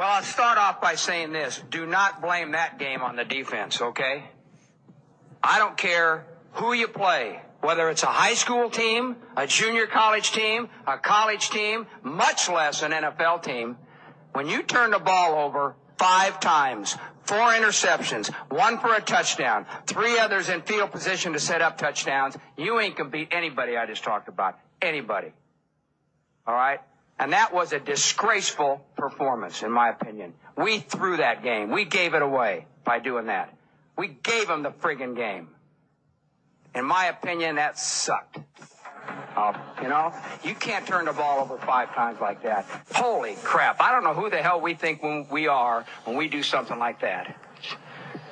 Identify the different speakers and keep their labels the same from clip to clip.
Speaker 1: Well, I'll start off by saying this. Do not blame that game on the defense, okay? I don't care who you play, whether it's a high school team, a junior college team, a college team, much less an NFL team. When you turn the ball over five times, four interceptions, one for a touchdown, three others in field position to set up touchdowns, you ain't gonna beat anybody I just talked about. Anybody. All right? And that was a disgraceful performance, in my opinion. We threw that game. We gave it away by doing that. We gave them the friggin' game. In my opinion, that sucked. Uh, you know, you can't turn the ball over five times like that. Holy crap. I don't know who the hell we think when we are when we do something like that.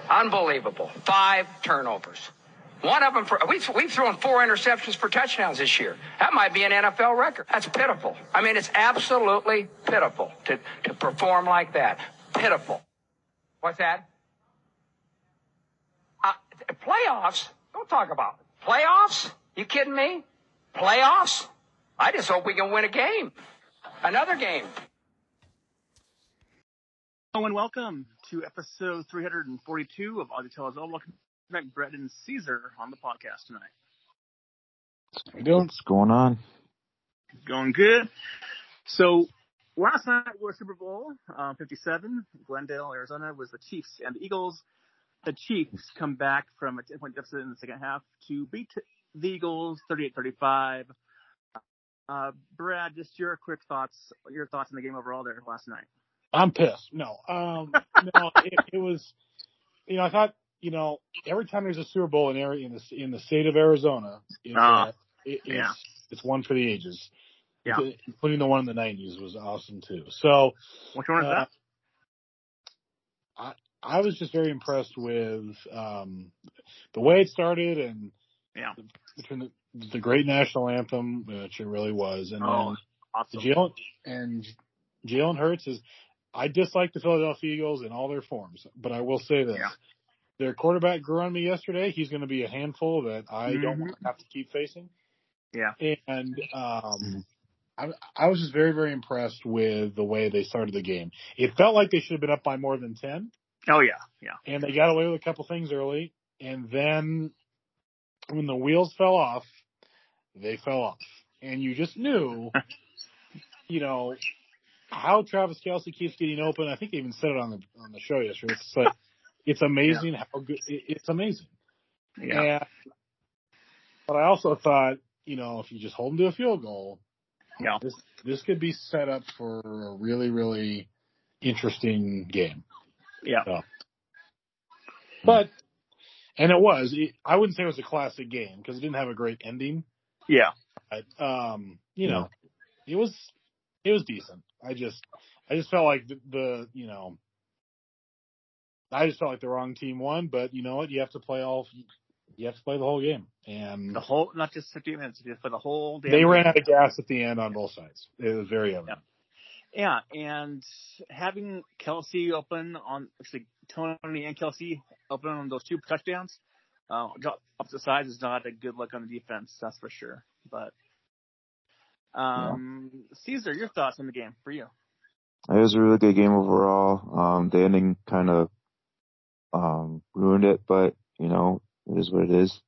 Speaker 1: Unbelievable. Five turnovers. One of them for, we've, we've thrown four interceptions for touchdowns this year. That might be an NFL record. That's pitiful. I mean, it's absolutely pitiful to, to perform like that. Pitiful. What's that? Uh, playoffs? Don't talk about it. Playoffs? You kidding me? Playoffs? I just hope we can win a game. Another game.
Speaker 2: Hello and welcome to episode 342 of Audio All. Welcome back, Brett and Caesar on the podcast tonight.
Speaker 3: How you doing? What's going on?
Speaker 2: Going good. So last night was Super Bowl uh, 57. Glendale, Arizona was the Chiefs and the Eagles. The Chiefs come back from a 10 point deficit in the second half to beat the Eagles 38-35. Uh, Brad, just your quick thoughts, your thoughts on the game overall there last night.
Speaker 3: I'm pissed. No, um, no, it, it was, you know, I thought, you know, every time there's a Super Bowl in area in the in the state of Arizona, it,
Speaker 2: Uh,
Speaker 3: it, it's
Speaker 2: yeah.
Speaker 3: it's one for the ages.
Speaker 2: Yeah.
Speaker 3: including the one in the '90s was awesome too. So
Speaker 2: Which one is
Speaker 3: uh,
Speaker 2: that?
Speaker 3: I I was just very impressed with um, the way it started and
Speaker 2: Yeah.
Speaker 3: between the, the great national anthem, which it really was, and
Speaker 2: Oh,
Speaker 3: then
Speaker 2: awesome.
Speaker 3: Jalen and Jalen Hurts is. I dislike the Philadelphia Eagles in all their forms, but I will say this:
Speaker 2: Yeah.
Speaker 3: Their quarterback grew on me yesterday. He's going to be a handful that I don't
Speaker 2: Mhm.
Speaker 3: want to have to keep facing.
Speaker 2: Yeah.
Speaker 3: And um, I, I was just very, very impressed with the way they started the game. It felt like they should have been up by more than 10.
Speaker 2: Oh, yeah, yeah.
Speaker 3: and they got away with a couple things early, and then when the wheels fell off, they fell off, and you just knew, you know, how Travis Kelce keeps getting open. I think they even said it on the on the show yesterday. It's like it's amazing how good it, it's amazing.
Speaker 2: Yeah.
Speaker 3: And, but I also thought, you know, if you just hold them to a field goal,
Speaker 2: Yeah.
Speaker 3: this this could be set up for a really, really interesting game.
Speaker 2: Yeah.
Speaker 3: So. But and it was. It, I wouldn't say it was a classic game because it didn't have a great ending.
Speaker 2: Yeah.
Speaker 3: But um, you know, it was it was decent. I just I just felt like the, the you know I just felt like the wrong team won, but you know what? You have to play all you have to play the whole game. And
Speaker 2: The whole, not just 50 minutes, just for the whole damn
Speaker 3: they ran out of gas at the end on both sides. It was very evident.
Speaker 2: Yeah, and having Kelce open on, actually Toney and Kelce open on those two touchdowns, uh, up the sides is not a good look on the defense, that's for sure. But, um, Caesar, your thoughts on the game for you?
Speaker 4: It was a really good game overall. Um, the ending kind of um, ruined it, but you know it is what it is.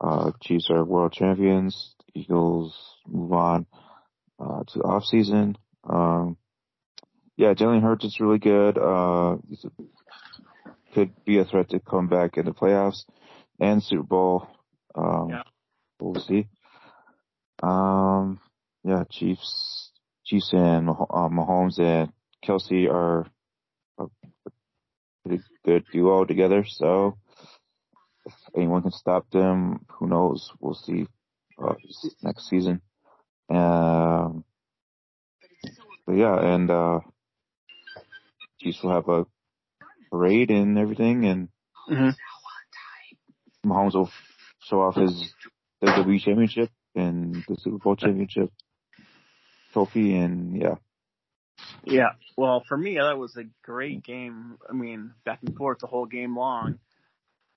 Speaker 4: Uh, Chiefs are world champions. Eagles move on uh, to the off season. Um, yeah, Jalen Hurts is really good. Uh, could be a threat to come back in the playoffs and Super Bowl. Um,
Speaker 2: Yeah.
Speaker 4: We'll see. Um, yeah, Chiefs, Chiefs and uh, Mahomes and Kelce are pretty good duo together. So if anyone can stop them, who knows? We'll see uh, next season. Um, but yeah, and uh, Chiefs will have a parade and everything, and
Speaker 2: Mhm.
Speaker 4: Mahomes will show off his WWE championship and the Super Bowl championship trophy, and yeah.
Speaker 2: Yeah. Well, for me, that was a great game. I mean, back and forth the whole game long.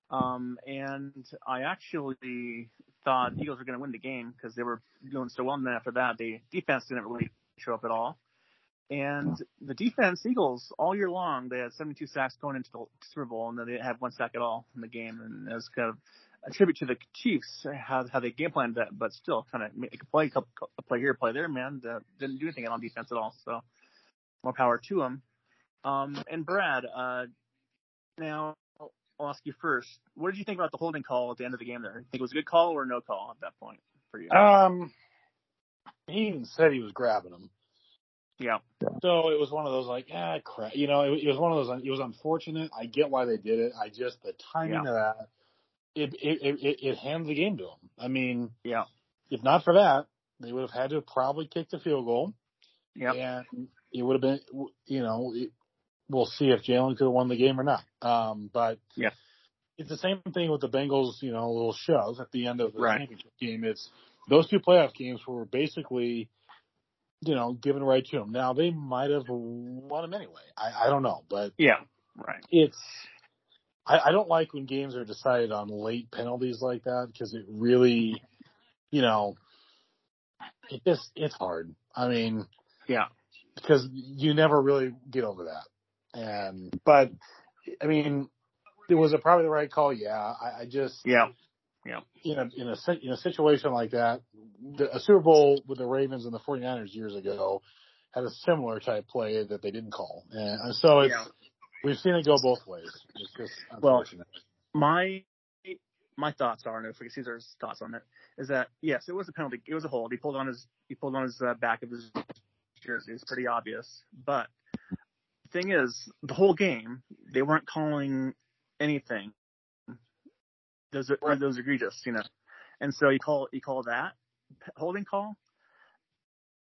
Speaker 2: Um, and I actually thought Eagles were going to win the game because they were doing so well. And then after that, the defense didn't really show up at all. And the defense, Eagles, all year long, they had 72 sacks going into the Super Bowl, and then they didn't have one sack at all in the game. And it was kind of a tribute to the Chiefs how how they game planned that, but still kind of make a play, a play here, play there. Man, uh, didn't do anything on defense at all. So more power to them. Um, and Brad, uh, now I'll ask you first. What did you think about the holding call at the end of the game? There, think it was a good call or no call at that point for you?
Speaker 3: Um, he even said he was grabbing him.
Speaker 2: Yeah.
Speaker 3: So it was one of those like, ah, crap. You know, it, it was one of those. It was unfortunate. I get why they did it. I just the timing
Speaker 2: Yeah.
Speaker 3: of that. It it it it, hands the game to them. I mean,
Speaker 2: Yeah.
Speaker 3: if not for that, they would have had to have probably kicked the field goal,
Speaker 2: Yeah.
Speaker 3: and it would have been. You know, it, we'll see if Jalen could have won the game or not. Um, but
Speaker 2: Yeah.
Speaker 3: it's the same thing with the Bengals. You know, little shove at the end of the
Speaker 2: Right.
Speaker 3: championship game. It's those two playoff games were basically you know, given right to them. Now they might have won them anyway. I, I don't know, but
Speaker 2: Yeah. Right.
Speaker 3: it's. I, I don't like when games are decided on late penalties like that because it really, you know, it just it's hard. I mean,
Speaker 2: Yeah.
Speaker 3: Because you never really get over that. And but I mean, it was a probably the right call. Yeah, I, I just
Speaker 2: Yeah. Yeah.
Speaker 3: in a in a in a situation like that, the, a Super Bowl with the Ravens and the 49ers years ago had a similar type play that they didn't call, and so it's
Speaker 2: Yeah.
Speaker 3: we've seen it go both ways. It's just
Speaker 2: Well. My my thoughts are, and if we can Caesar's thoughts on it, is that yes, it was a penalty. It was a hold. He pulled on his he pulled on his uh, back of his jersey. It's pretty obvious. But the thing is, the whole game they weren't calling anything. Those are
Speaker 3: Right.
Speaker 2: those egregious, you know. And so you call you call that holding call.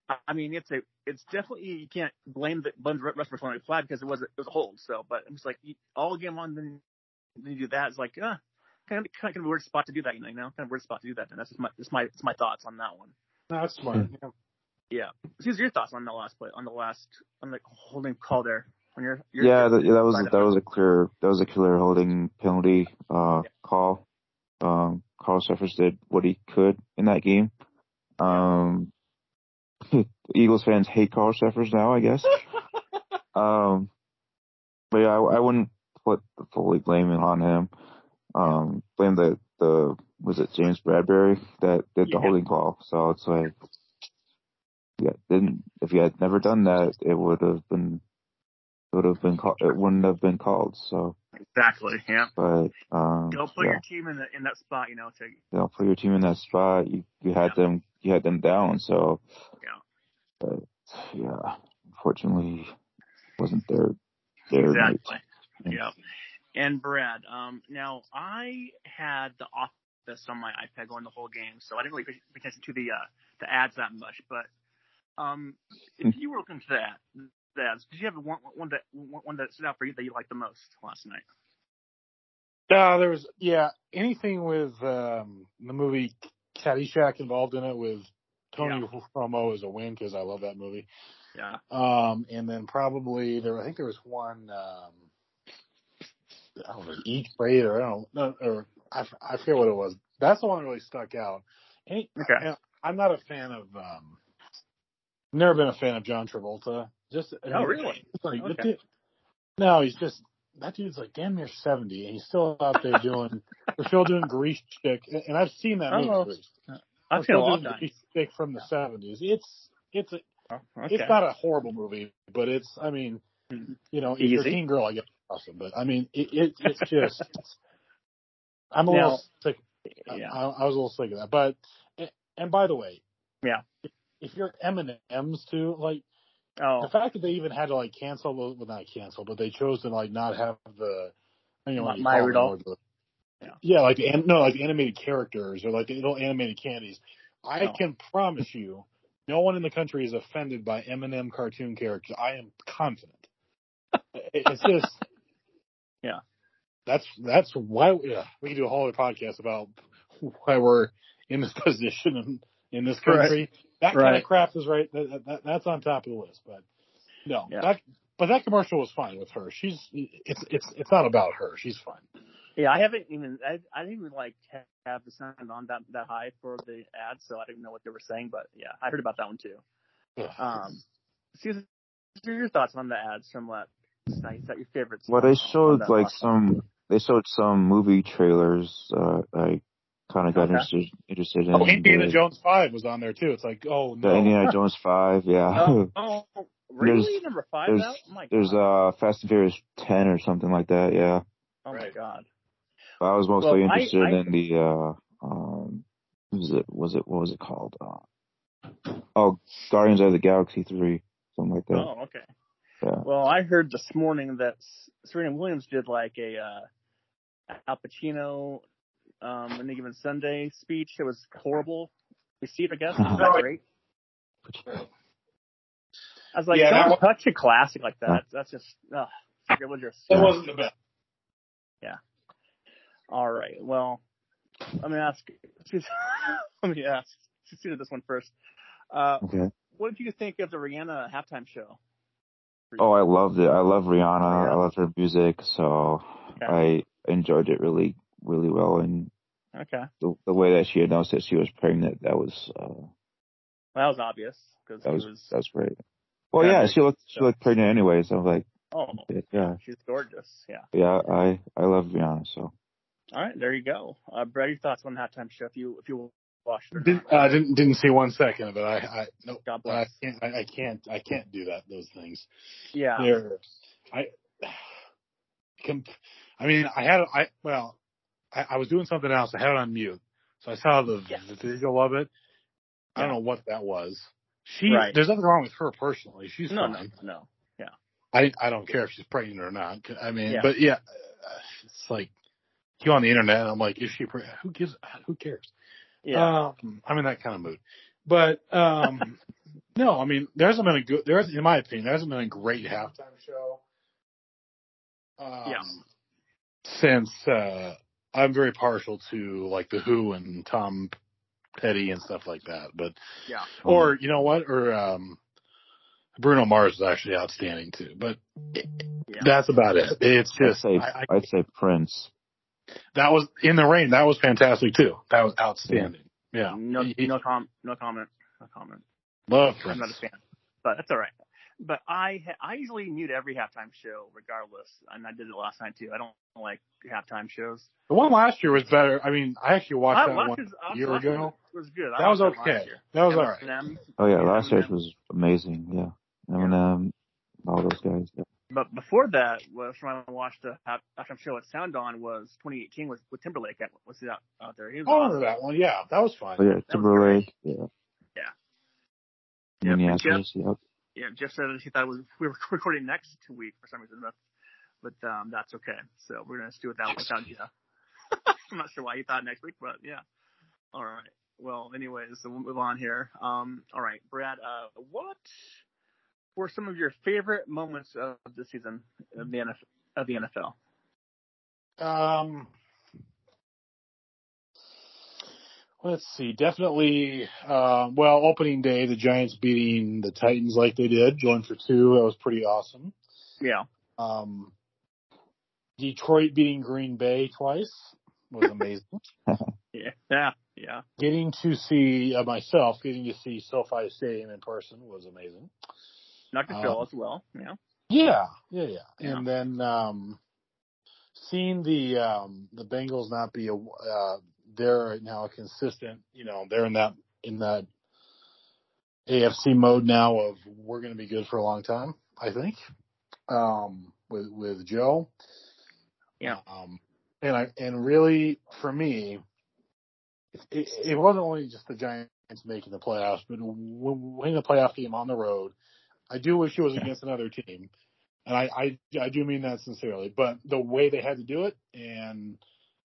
Speaker 2: I- I mean, it's a it's definitely you can't blame the blame the rest for throwing flag because it was a, it was a hold. So, but it's like you, all game long, then then you do that. It's like, uh, kind of kind of a weird spot to do that. You know, kind of weird spot to do that. And that's just my that's my that's my thoughts on that one.
Speaker 3: No, that's smart. Yeah.
Speaker 2: Yeah. Here's your thoughts on the last play, on the last on the holding call there. When you're, you're
Speaker 4: Yeah, that, that was that was a clear that was a clear holding penalty uh
Speaker 2: Yeah.
Speaker 4: call. Um, Carl Cheffers did what he could in that game. Um, Eagles fans hate Carl Cheffers now, I guess. um, but yeah, I, I wouldn't put the fully blame it on him. Um, blame the the was it James Bradberry that did the holding call. So it's like, yeah, didn't if you had never done that, it would have been would have been called. It wouldn't have been called. So,
Speaker 2: exactly. Yeah.
Speaker 4: but um,
Speaker 2: Go put
Speaker 4: yeah,
Speaker 2: your team in the, in that spot. You know, to
Speaker 4: know, put your team in that spot. You you had
Speaker 2: Yeah.
Speaker 4: them you had them down. So,
Speaker 2: Yeah.
Speaker 4: But yeah, unfortunately, wasn't their night.
Speaker 2: Exactly. Yeah. And Brad, um, now I had the office on my iPad going the whole game, so I didn't really pay attention to the uh, the ads that much. But um, if you were looking to that, the ads, did you have one, one that one one that stood out for you that you liked the most last night?
Speaker 3: Uh, there was yeah anything with um, the movie Caddyshack involved in it with Tony Romo is a win because I love that movie.
Speaker 2: Yeah.
Speaker 3: Um, and then probably there, I think there was one, um, I don't know, Eat, Pray, or I don't know, or I forget what it was. That's the one that really stuck out. And he-
Speaker 2: Okay.
Speaker 3: and I'm not a fan of, um, never been a fan of John Travolta. Just, I
Speaker 2: Oh,
Speaker 3: mean,
Speaker 2: really?
Speaker 3: like,
Speaker 2: Okay.
Speaker 3: dude- no, he's just, that dude's like damn near 70 and he's still out there doing, they're still doing Grease chick. And I've seen that movie.
Speaker 2: Oh, I've seen a lot of
Speaker 3: Grease chick from the 70s. It's, it's a,
Speaker 2: Oh, okay.
Speaker 3: it's not a horrible movie, but it's, I mean,
Speaker 2: Mhm.
Speaker 3: you know, if you're a teen girl, I guess it's awesome. But I mean, it, it it's just, I'm a
Speaker 2: Now-
Speaker 3: little sick. I,
Speaker 2: yeah.
Speaker 3: I was a little sick of that. But, and by the way,
Speaker 2: Yeah.
Speaker 3: If, you're M and M's too, like
Speaker 2: Oh,
Speaker 3: the fact that they even had to like cancel, well, not cancel, but they chose to like not have the, I don't know what you
Speaker 2: Maya
Speaker 3: them, the-
Speaker 2: Yeah.
Speaker 3: yeah, like the no, like the animated characters or like the little animated candies. I
Speaker 2: Oh.
Speaker 3: can promise you, no one in the country is offended by M&M cartoon characters. I am confident. It's just,
Speaker 2: Yeah.
Speaker 3: That's that's why yeah, we can do a whole other podcast about why we're in this position in, in this
Speaker 2: Right.
Speaker 3: Country. That kind of crap is right. That, that, that's on top of the list. But no,
Speaker 2: Yeah.
Speaker 3: that but that commercial was fine with her. She's it's it's it's not about her. She's fine.
Speaker 2: Yeah, I haven't even I, I didn't even like have the sound on that that high for the ad, so I didn't know what they were saying. But yeah, I heard about that one too.
Speaker 3: Ugh.
Speaker 2: Um, Susan, are your thoughts on the ads from last night? Is that your favorites?
Speaker 4: Well, they showed like
Speaker 2: last
Speaker 4: some. They showed some movie trailers. Uh, I kind of got
Speaker 2: Okay.
Speaker 4: interested interested in.
Speaker 3: Oh, Indiana
Speaker 4: the,
Speaker 3: Jones Five was on there too. It's like, oh
Speaker 4: the
Speaker 3: no.
Speaker 4: Indiana Jones Five. Yeah.
Speaker 2: Oh, oh, really?
Speaker 4: There's-
Speaker 2: Number five
Speaker 4: there's
Speaker 2: out? Oh my
Speaker 4: There's
Speaker 2: god.
Speaker 4: uh Fast and Furious ten or something like that. Yeah.
Speaker 2: oh my god.
Speaker 4: But I was mostly
Speaker 2: Well,
Speaker 4: interested
Speaker 2: I-
Speaker 4: in the uh um was it was it what was it called? Uh, oh, Guardians of the Galaxy three, something like that.
Speaker 2: Oh, okay.
Speaker 4: Yeah.
Speaker 2: Well, I heard this morning that Serena Williams did like a uh, Al Pacino um, any given Sunday speech. It was horrible received, I guess. Was that great? I was like,
Speaker 3: Yeah, that
Speaker 2: don't
Speaker 3: was-
Speaker 2: touch a classic like that. That's just, ugh, sacrilegious.
Speaker 3: That wasn't the best. Yeah.
Speaker 2: All right. Well, let me ask. let me ask. Let's do this one first. Uh,
Speaker 4: Okay.
Speaker 2: what did you think of the Rihanna halftime show?
Speaker 4: Oh, I loved it. I love Rihanna.
Speaker 2: Yeah.
Speaker 4: I love her music, so
Speaker 2: Okay.
Speaker 4: I enjoyed it really, really well. And
Speaker 2: Okay.
Speaker 4: the, the way that she announced that she was pregnant, that was uh,
Speaker 2: Well, that was obvious because
Speaker 4: that was
Speaker 2: was.
Speaker 4: that was great. Well,
Speaker 2: Yeah,
Speaker 4: yeah, she looked she looked pregnant anyway, so I was like,
Speaker 2: oh,
Speaker 4: yeah,
Speaker 2: she's gorgeous. Yeah.
Speaker 4: yeah, I I love Rihanna. So
Speaker 2: All right, there you go. Uh, Brad, your thoughts on the halftime show? If you if you watched it,
Speaker 3: Didn't,
Speaker 2: not.
Speaker 3: uh, didn't didn't see one second of it. I I nope.
Speaker 2: God bless.
Speaker 3: I can't I, I can't I can't do that. Those things.
Speaker 2: yeah.
Speaker 3: They're I. I mean, I had I well, I, I was doing something else. I had it on mute, so I saw the,
Speaker 2: Yeah.
Speaker 3: the visual of it. I don't know what that was. She
Speaker 2: Right.
Speaker 3: there's nothing wrong with her personally. She's
Speaker 2: No, no,
Speaker 3: fine.
Speaker 2: no.
Speaker 3: I I don't care if she's pregnant or not. I mean,
Speaker 2: Yeah.
Speaker 3: but yeah, it's like you on the internet. I'm like, is she pregnant? Who gives? Who cares?
Speaker 2: Yeah.
Speaker 3: Um, I'm in that kind of mood. But um, no, I mean, there hasn't been a good. There, hasn't- in my opinion, there hasn't been a great halftime show. Um,
Speaker 2: Yeah.
Speaker 3: Since uh, I'm very partial to like the Who and Tom Petty and stuff like that, but
Speaker 2: yeah.
Speaker 3: or you know what, or um, Bruno Mars is actually outstanding too. But
Speaker 2: Yeah.
Speaker 3: that's about it. It's
Speaker 4: I'd
Speaker 3: just
Speaker 4: say
Speaker 3: I, I,
Speaker 4: I'd say Prince.
Speaker 3: that was in the rain. That was fantastic too. That was outstanding. Yeah,
Speaker 2: No,
Speaker 3: He- he-
Speaker 2: no com, no comment, no comment.
Speaker 3: love
Speaker 2: I'm
Speaker 3: Prince.
Speaker 2: not a fan, but that's all right. But I I usually mute every halftime show regardless, and I did it last night too. I don't like halftime shows.
Speaker 3: The one last year was better. I mean, I actually watched
Speaker 2: I
Speaker 3: that
Speaker 2: watched
Speaker 3: one
Speaker 2: his- I
Speaker 3: a year
Speaker 2: watched
Speaker 3: ago.
Speaker 2: it. was good. I
Speaker 3: That was
Speaker 2: last
Speaker 3: okay.
Speaker 2: year.
Speaker 3: That was all right.
Speaker 2: Eminem,
Speaker 4: Oh yeah,
Speaker 2: Yeah,
Speaker 4: last year's was amazing. Yeah, Eminem, all those guys. Yeah.
Speaker 2: But before that was when I watched the half- halftime show at Sound On was 2018 with with Timberlake. At, was he out, out there? He was oh,
Speaker 3: I
Speaker 2: awesome.
Speaker 3: that one. Yeah, that was fun.
Speaker 4: Oh yeah, Timberlake. Yeah.
Speaker 2: Yeah.
Speaker 4: Yeah.
Speaker 2: Yep,
Speaker 4: Minneapolis. Yep.
Speaker 2: Yeah, Jeff said that he thought it was we were recording next week for some reason, but but um, that's okay. So we're gonna do it that without Jeff. I'm not sure why he thought next week, but yeah. All right. Well, anyways, so we'll move on here. Um, all right, Brad. Uh, what were some of your favorite moments of the season of the NFL? Of the NFL?
Speaker 3: Um, let's see. Definitely. Uh, well, opening day, the Giants beating the Titans like they did, going for two. That was pretty awesome.
Speaker 2: Yeah.
Speaker 3: Um, Detroit beating Green Bay twice was amazing.
Speaker 2: Yeah. Yeah. Yeah.
Speaker 3: getting to see uh, myself, getting to see SoFi Stadium in person was amazing.
Speaker 2: Dr.
Speaker 3: Uh,
Speaker 2: Phil as well. Yeah.
Speaker 3: Yeah, yeah, yeah.
Speaker 2: Yeah.
Speaker 3: And then um seeing the um the Bengals not be a uh they're now a consistent, you know, they're in that in that AFC mode now of we're going to be good for a long time, I think. Um with with Joe.
Speaker 2: Yeah.
Speaker 3: Um and I and really for me it, it wasn't only just the Giants making the playoffs, but winning the playoff game on the road. I do wish it was against another team, and I, I I do mean that sincerely. But the way they had to do it, and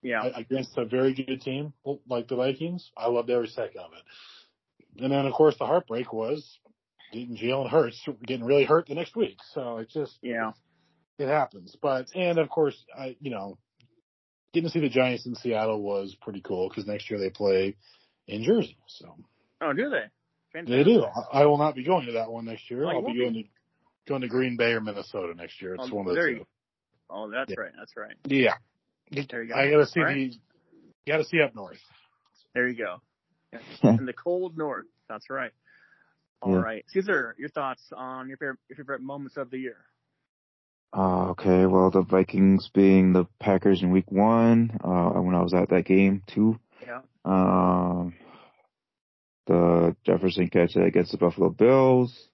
Speaker 2: Yeah.
Speaker 3: against a very good team like the Vikings, I loved every second of it. And then of course the heartbreak was getting Jalen Hurts getting really hurt the next week. So it just
Speaker 2: Yeah.
Speaker 3: it happens. But and of course, I you know, getting to see the Giants in Seattle was pretty cool because next year they play in Jersey. So
Speaker 2: Oh, do they?
Speaker 3: they do. I will not be going to that one next year.
Speaker 2: Oh,
Speaker 3: I'll be going to going to Green Bay or Minnesota next year. It's
Speaker 2: Oh,
Speaker 3: one of the two.
Speaker 2: you Oh, that's
Speaker 3: Yeah.
Speaker 2: right. That's right.
Speaker 3: Yeah,
Speaker 2: There you go.
Speaker 3: I got to see
Speaker 2: All right.
Speaker 3: the. You got to see up north.
Speaker 2: There you go. In the cold north. That's right. All
Speaker 4: Yeah.
Speaker 2: right, Caesar, your thoughts on your favorite, your favorite moments of the year?
Speaker 4: Uh, okay, well, the Vikings being the Packers in week one, uh, when I was at that game too.
Speaker 2: Yeah.
Speaker 4: Um, the Jefferson catch against the Buffalo Bills.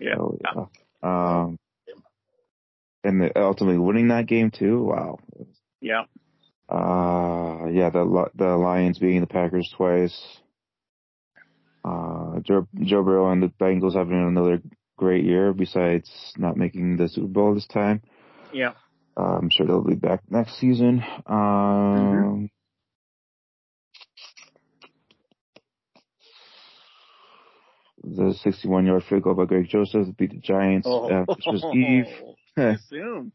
Speaker 2: Yeah.
Speaker 4: Oh, yeah. Um, and the, ultimately winning that game too. Wow.
Speaker 2: Yeah.
Speaker 4: Uh, yeah, the the Lions beating the Packers twice. Uh, Joe, Joe Burrow and the Bengals having another great year besides not making the Super Bowl this time.
Speaker 2: Yeah.
Speaker 4: Uh, I'm sure they'll be back next season. Um, the 61 yard field goal by Greg Joseph beat the Giants at Christmas Eve.
Speaker 2: Soon.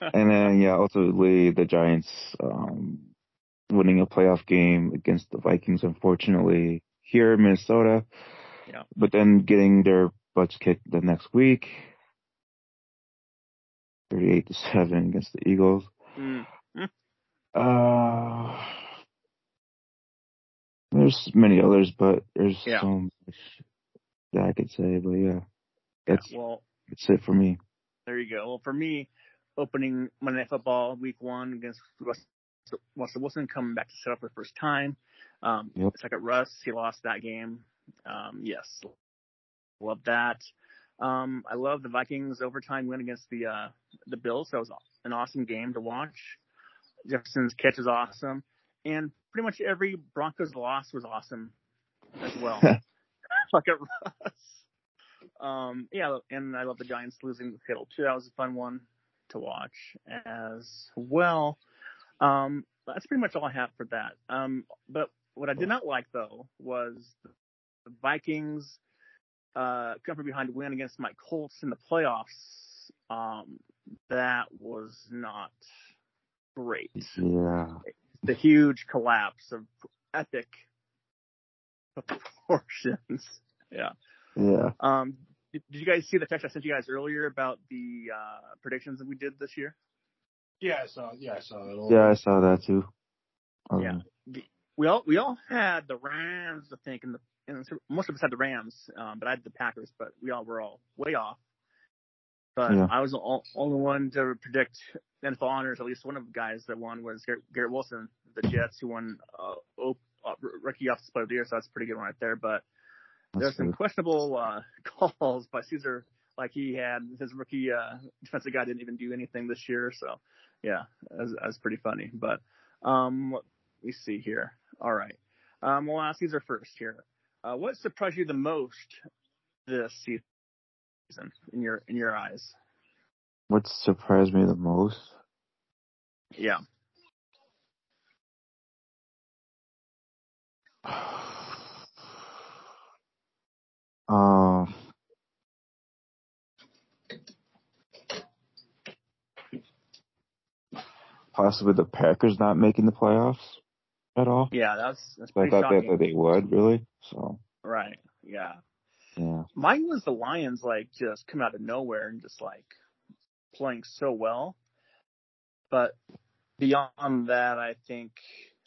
Speaker 4: and then yeah, ultimately the Giants um, winning a playoff game against the Vikings, unfortunately here in Minnesota.
Speaker 2: Yeah.
Speaker 4: But then getting their butts kicked the next week, thirty-eight to seven against the Eagles.
Speaker 2: Mm.
Speaker 4: Uh, there's many others, but there's
Speaker 2: Yeah.
Speaker 4: so much that I could say. But yeah, that's
Speaker 2: Well,
Speaker 4: that's it for me.
Speaker 2: There you go. Well, for me, opening Monday Night Football Week One against Russell, Russell Wilson coming back to set up for the first time. Um,
Speaker 4: Yep.
Speaker 2: Second Russ, he lost that game. Um, yes, love that. Um, I love the Vikings overtime win against the uh, the Bills. That was an awesome game to watch. Jefferson's catch is awesome, and pretty much every Broncos loss was awesome as well. At Russ. Um, yeah, and I love the Giants losing the Kittle too. That was a fun one to watch as well. Um, that's pretty much all I have for that. Um, but what I did not like though was the Vikings uh, come from behind win against my Colts in the playoffs. Um, that was not great.
Speaker 4: Yeah.
Speaker 2: The huge collapse of epic proportions. Yeah.
Speaker 4: Yeah.
Speaker 2: Um, did, did you guys see the text I sent you guys earlier about the uh, predictions that we did this year?
Speaker 3: Yeah, I saw. Yeah, I saw that.
Speaker 4: Yeah, I saw that too. Um,
Speaker 2: Yeah. We all we all had the Rams, I think, and the and most of us had the Rams, um, but I had the Packers. But we all were all way off. But
Speaker 4: Yeah.
Speaker 2: I was the only one to predict NFL honors. At least one of the guys that won was Garrett, Garrett Wilson, the Jets, who won uh, op- uh, rookie offensive player of the year. So that's a pretty good one right there. But there's some questionable uh, calls by Caesar, like he had his rookie uh, defensive guy didn't even do anything this year. So yeah, that's, that's pretty funny. But um, let me see here. All right, um, we'll ask Caesar first here. Uh, what surprised you the most this season in your in your eyes?
Speaker 4: What surprised me the most?
Speaker 2: Yeah,
Speaker 4: Um, possibly the Packers not making the playoffs at all.
Speaker 2: yeah, that's that's
Speaker 4: I
Speaker 2: pretty
Speaker 4: thought that,
Speaker 2: shocking.
Speaker 4: that they would really. So
Speaker 2: Right? Yeah.
Speaker 4: yeah,
Speaker 2: Mine was the Lions like just come out of nowhere and just like playing so well. But beyond that, I think,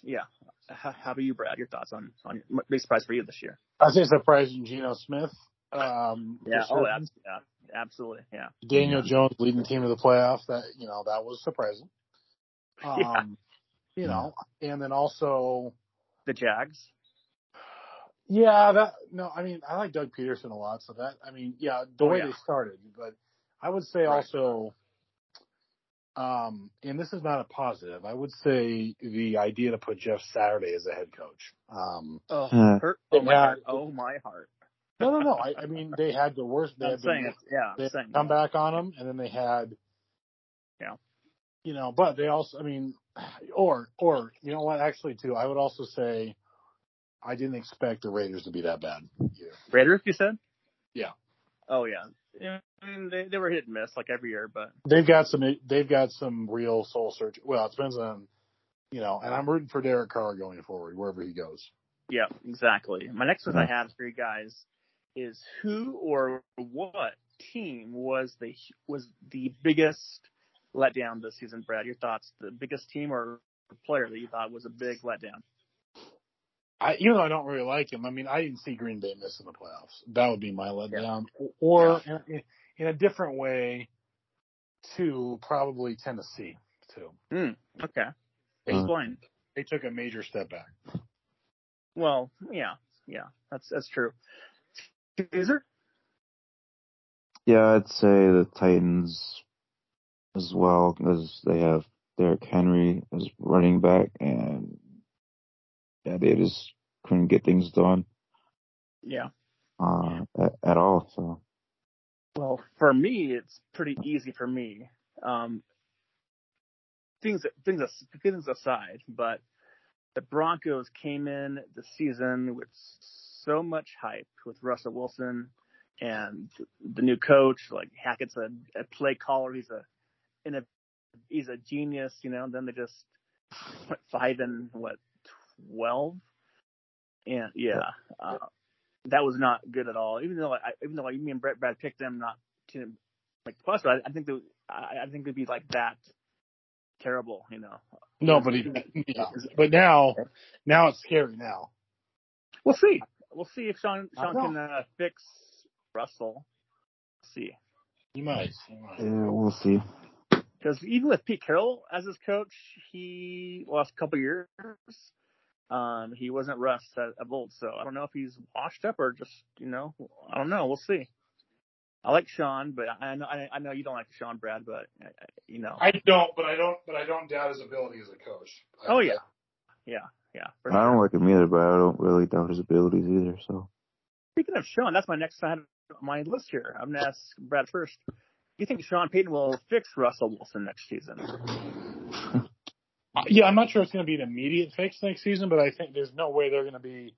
Speaker 2: yeah. How, how about you, Brad? Your thoughts on on big surprise for you this year?
Speaker 3: I say surprising Geno Smith. Um,
Speaker 2: Yeah. Oh,
Speaker 3: certain.
Speaker 2: abs- yeah. Absolutely. Yeah.
Speaker 3: Daniel Jones leading the team to the playoffs. That you know that was surprising. Um,
Speaker 2: Yeah.
Speaker 3: you know, and then also,
Speaker 2: The Jags.
Speaker 3: yeah, that no, I mean, I like Doug Pederson a lot. So that, I mean, yeah, the
Speaker 2: Oh,
Speaker 3: way
Speaker 2: yeah.
Speaker 3: they started, but I would say
Speaker 2: Right.
Speaker 3: also, um, and this is not a positive. I would say the idea to put Jeff Saturday as a head coach. Um,
Speaker 2: Oh, hurt. Oh my
Speaker 3: Yeah.
Speaker 2: heart. Oh my heart.
Speaker 3: no, no, no. I, I mean, they had the worst. They
Speaker 2: I'm
Speaker 3: had the
Speaker 2: saying it. Yeah.
Speaker 3: they
Speaker 2: I'm saying
Speaker 3: come back on them, and then they had,
Speaker 2: Yeah.
Speaker 3: you know, but they also, I mean, or or you know what? Actually, too, I would also say I didn't expect the Raiders to be that bad. Yeah.
Speaker 2: Raiders. You said.
Speaker 3: Yeah.
Speaker 2: Oh yeah. Yeah, I mean, they they were hit and miss like every year, but
Speaker 3: They've got some, they've got some real soul search. Well, it depends on, you know, and I'm rooting for Derek Carr going forward wherever he goes.
Speaker 2: Yeah, exactly. My next one I have for you guys is who or what team was the was the biggest letdown this season, Brad? Your thoughts? The biggest team or player that you thought was a big letdown?
Speaker 3: I, even though I don't really like him, I mean, I didn't see Green Bay missing the playoffs. That would be my letdown. Or in, in a different way, to probably Tennessee too.
Speaker 2: Hmm. Okay.
Speaker 3: They,
Speaker 2: Explain.
Speaker 3: they took a major step back.
Speaker 2: Well, yeah, yeah, that's that's true. Caesar.
Speaker 4: Yeah, I'd say the Titans as well because they have Derrick Henry as running back, and yeah, they just couldn't get things done
Speaker 2: Yeah.
Speaker 4: uh, at, at all. So
Speaker 2: Well, for me, it's pretty easy for me. Um, things things things aside, but the Broncos came in the season with so much hype with Russell Wilson and the new coach. Like Hackett's a, a play caller. He's a in a he's a genius, you know. And then they just went five and what twelve, and yeah, uh, that was not good at all. Even though I, even though like, me and Brett Brad picked them not to like plus, but I, I think they, I, I think they'd be like that terrible, you know.
Speaker 3: Nobody, yeah. but now, now it's scary. Now,
Speaker 2: We'll see. We'll see if Sean Sean can uh, fix Russell. see,
Speaker 3: you might. You might.
Speaker 4: yeah, we'll see.
Speaker 2: because even with Pete Carroll as his coach, he lost a couple years. Um, he wasn't Russ at, of old, so I don't know if he's washed up or just you know I don't know. We'll see. I like Sean, but I know I, I know you don't like Sean Brad, but uh, you know.
Speaker 3: I don't, but I don't, but I don't doubt his ability as a coach. I-
Speaker 2: oh yeah, yeah, yeah. For
Speaker 4: I
Speaker 2: sure.
Speaker 4: don't like him either, but I don't really doubt his abilities either. So
Speaker 2: Speaking of Sean, that's my next on my list here. I'm gonna ask Brad first. Do you think Sean Payton will fix Russell Wilson next season?
Speaker 3: Uh, Yeah, I'm not sure it's going to be an immediate fix next season, but I think there's no way they're going to be.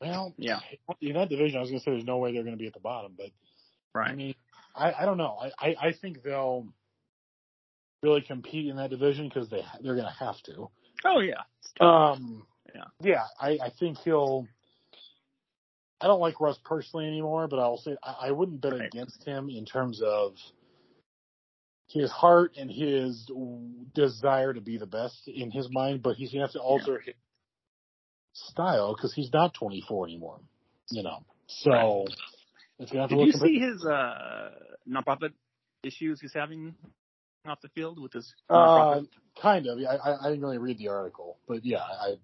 Speaker 3: Well,
Speaker 2: Yeah.
Speaker 3: In that division, I was going to say there's no way they're going to be at the bottom, but I mean, I, I don't know. I, I, I think they'll really compete in that division because they they're going to have to.
Speaker 2: Oh yeah.
Speaker 3: Um,
Speaker 2: Yeah.
Speaker 3: yeah. I, I think he'll. I don't like Russ personally anymore, but I'll say I, I wouldn't bet
Speaker 2: Right.
Speaker 3: against him in terms of his heart and his desire to be the best in his mind. But he's gonna have to alter his style because he's not 24 anymore. You know, so
Speaker 2: Right.
Speaker 3: it's gonna have to
Speaker 2: Did
Speaker 3: look.
Speaker 2: you see his uh nonprofit issues he's having off the field with his
Speaker 3: Uh, kind of. I, I I didn't really read the article, but yeah, I.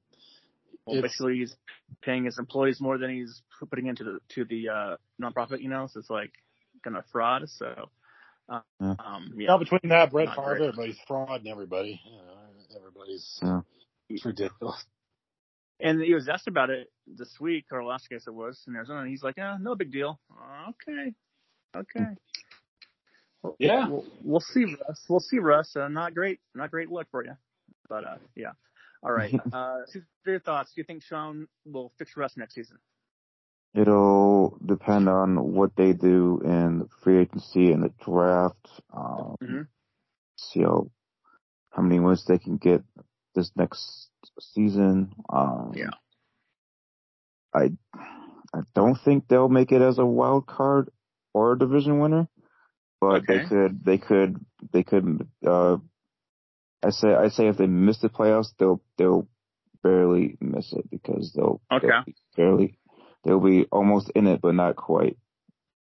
Speaker 2: well, basically, he's paying his employees more than he's putting into the to the uh nonprofit. You know, so it's like kind of fraud. So, uh,
Speaker 4: Yeah.
Speaker 2: um, yeah.
Speaker 3: Now between that, Brett
Speaker 2: Not
Speaker 3: Favre,
Speaker 2: great.
Speaker 3: everybody's fraud and everybody. You know, everybody's
Speaker 4: Yeah.
Speaker 3: it's ridiculous.
Speaker 2: And he was asked about it this week, or last case it was in Arizona, and he's like, "Yeah, no big deal." Okay, okay. Well,
Speaker 3: Yeah.
Speaker 2: we'll, we'll see, Russ. We'll see, Russ. Uh, not great, not great look for you, but uh, yeah. All right. Uh, so your thoughts? Do you think Sean will fix Russ next season?
Speaker 4: It'll depend on what they do in free agency and the draft. Um,
Speaker 2: Mhm.
Speaker 4: See how how many wins they can get this next season. Um,
Speaker 2: Yeah.
Speaker 4: I I don't think they'll make it as a wild card or a division winner, but they could they could they could. Uh, I say I say if they miss the playoffs, they'll they'll barely miss it because they'll
Speaker 2: Okay.
Speaker 4: they'll be barely they'll be almost in it but not quite.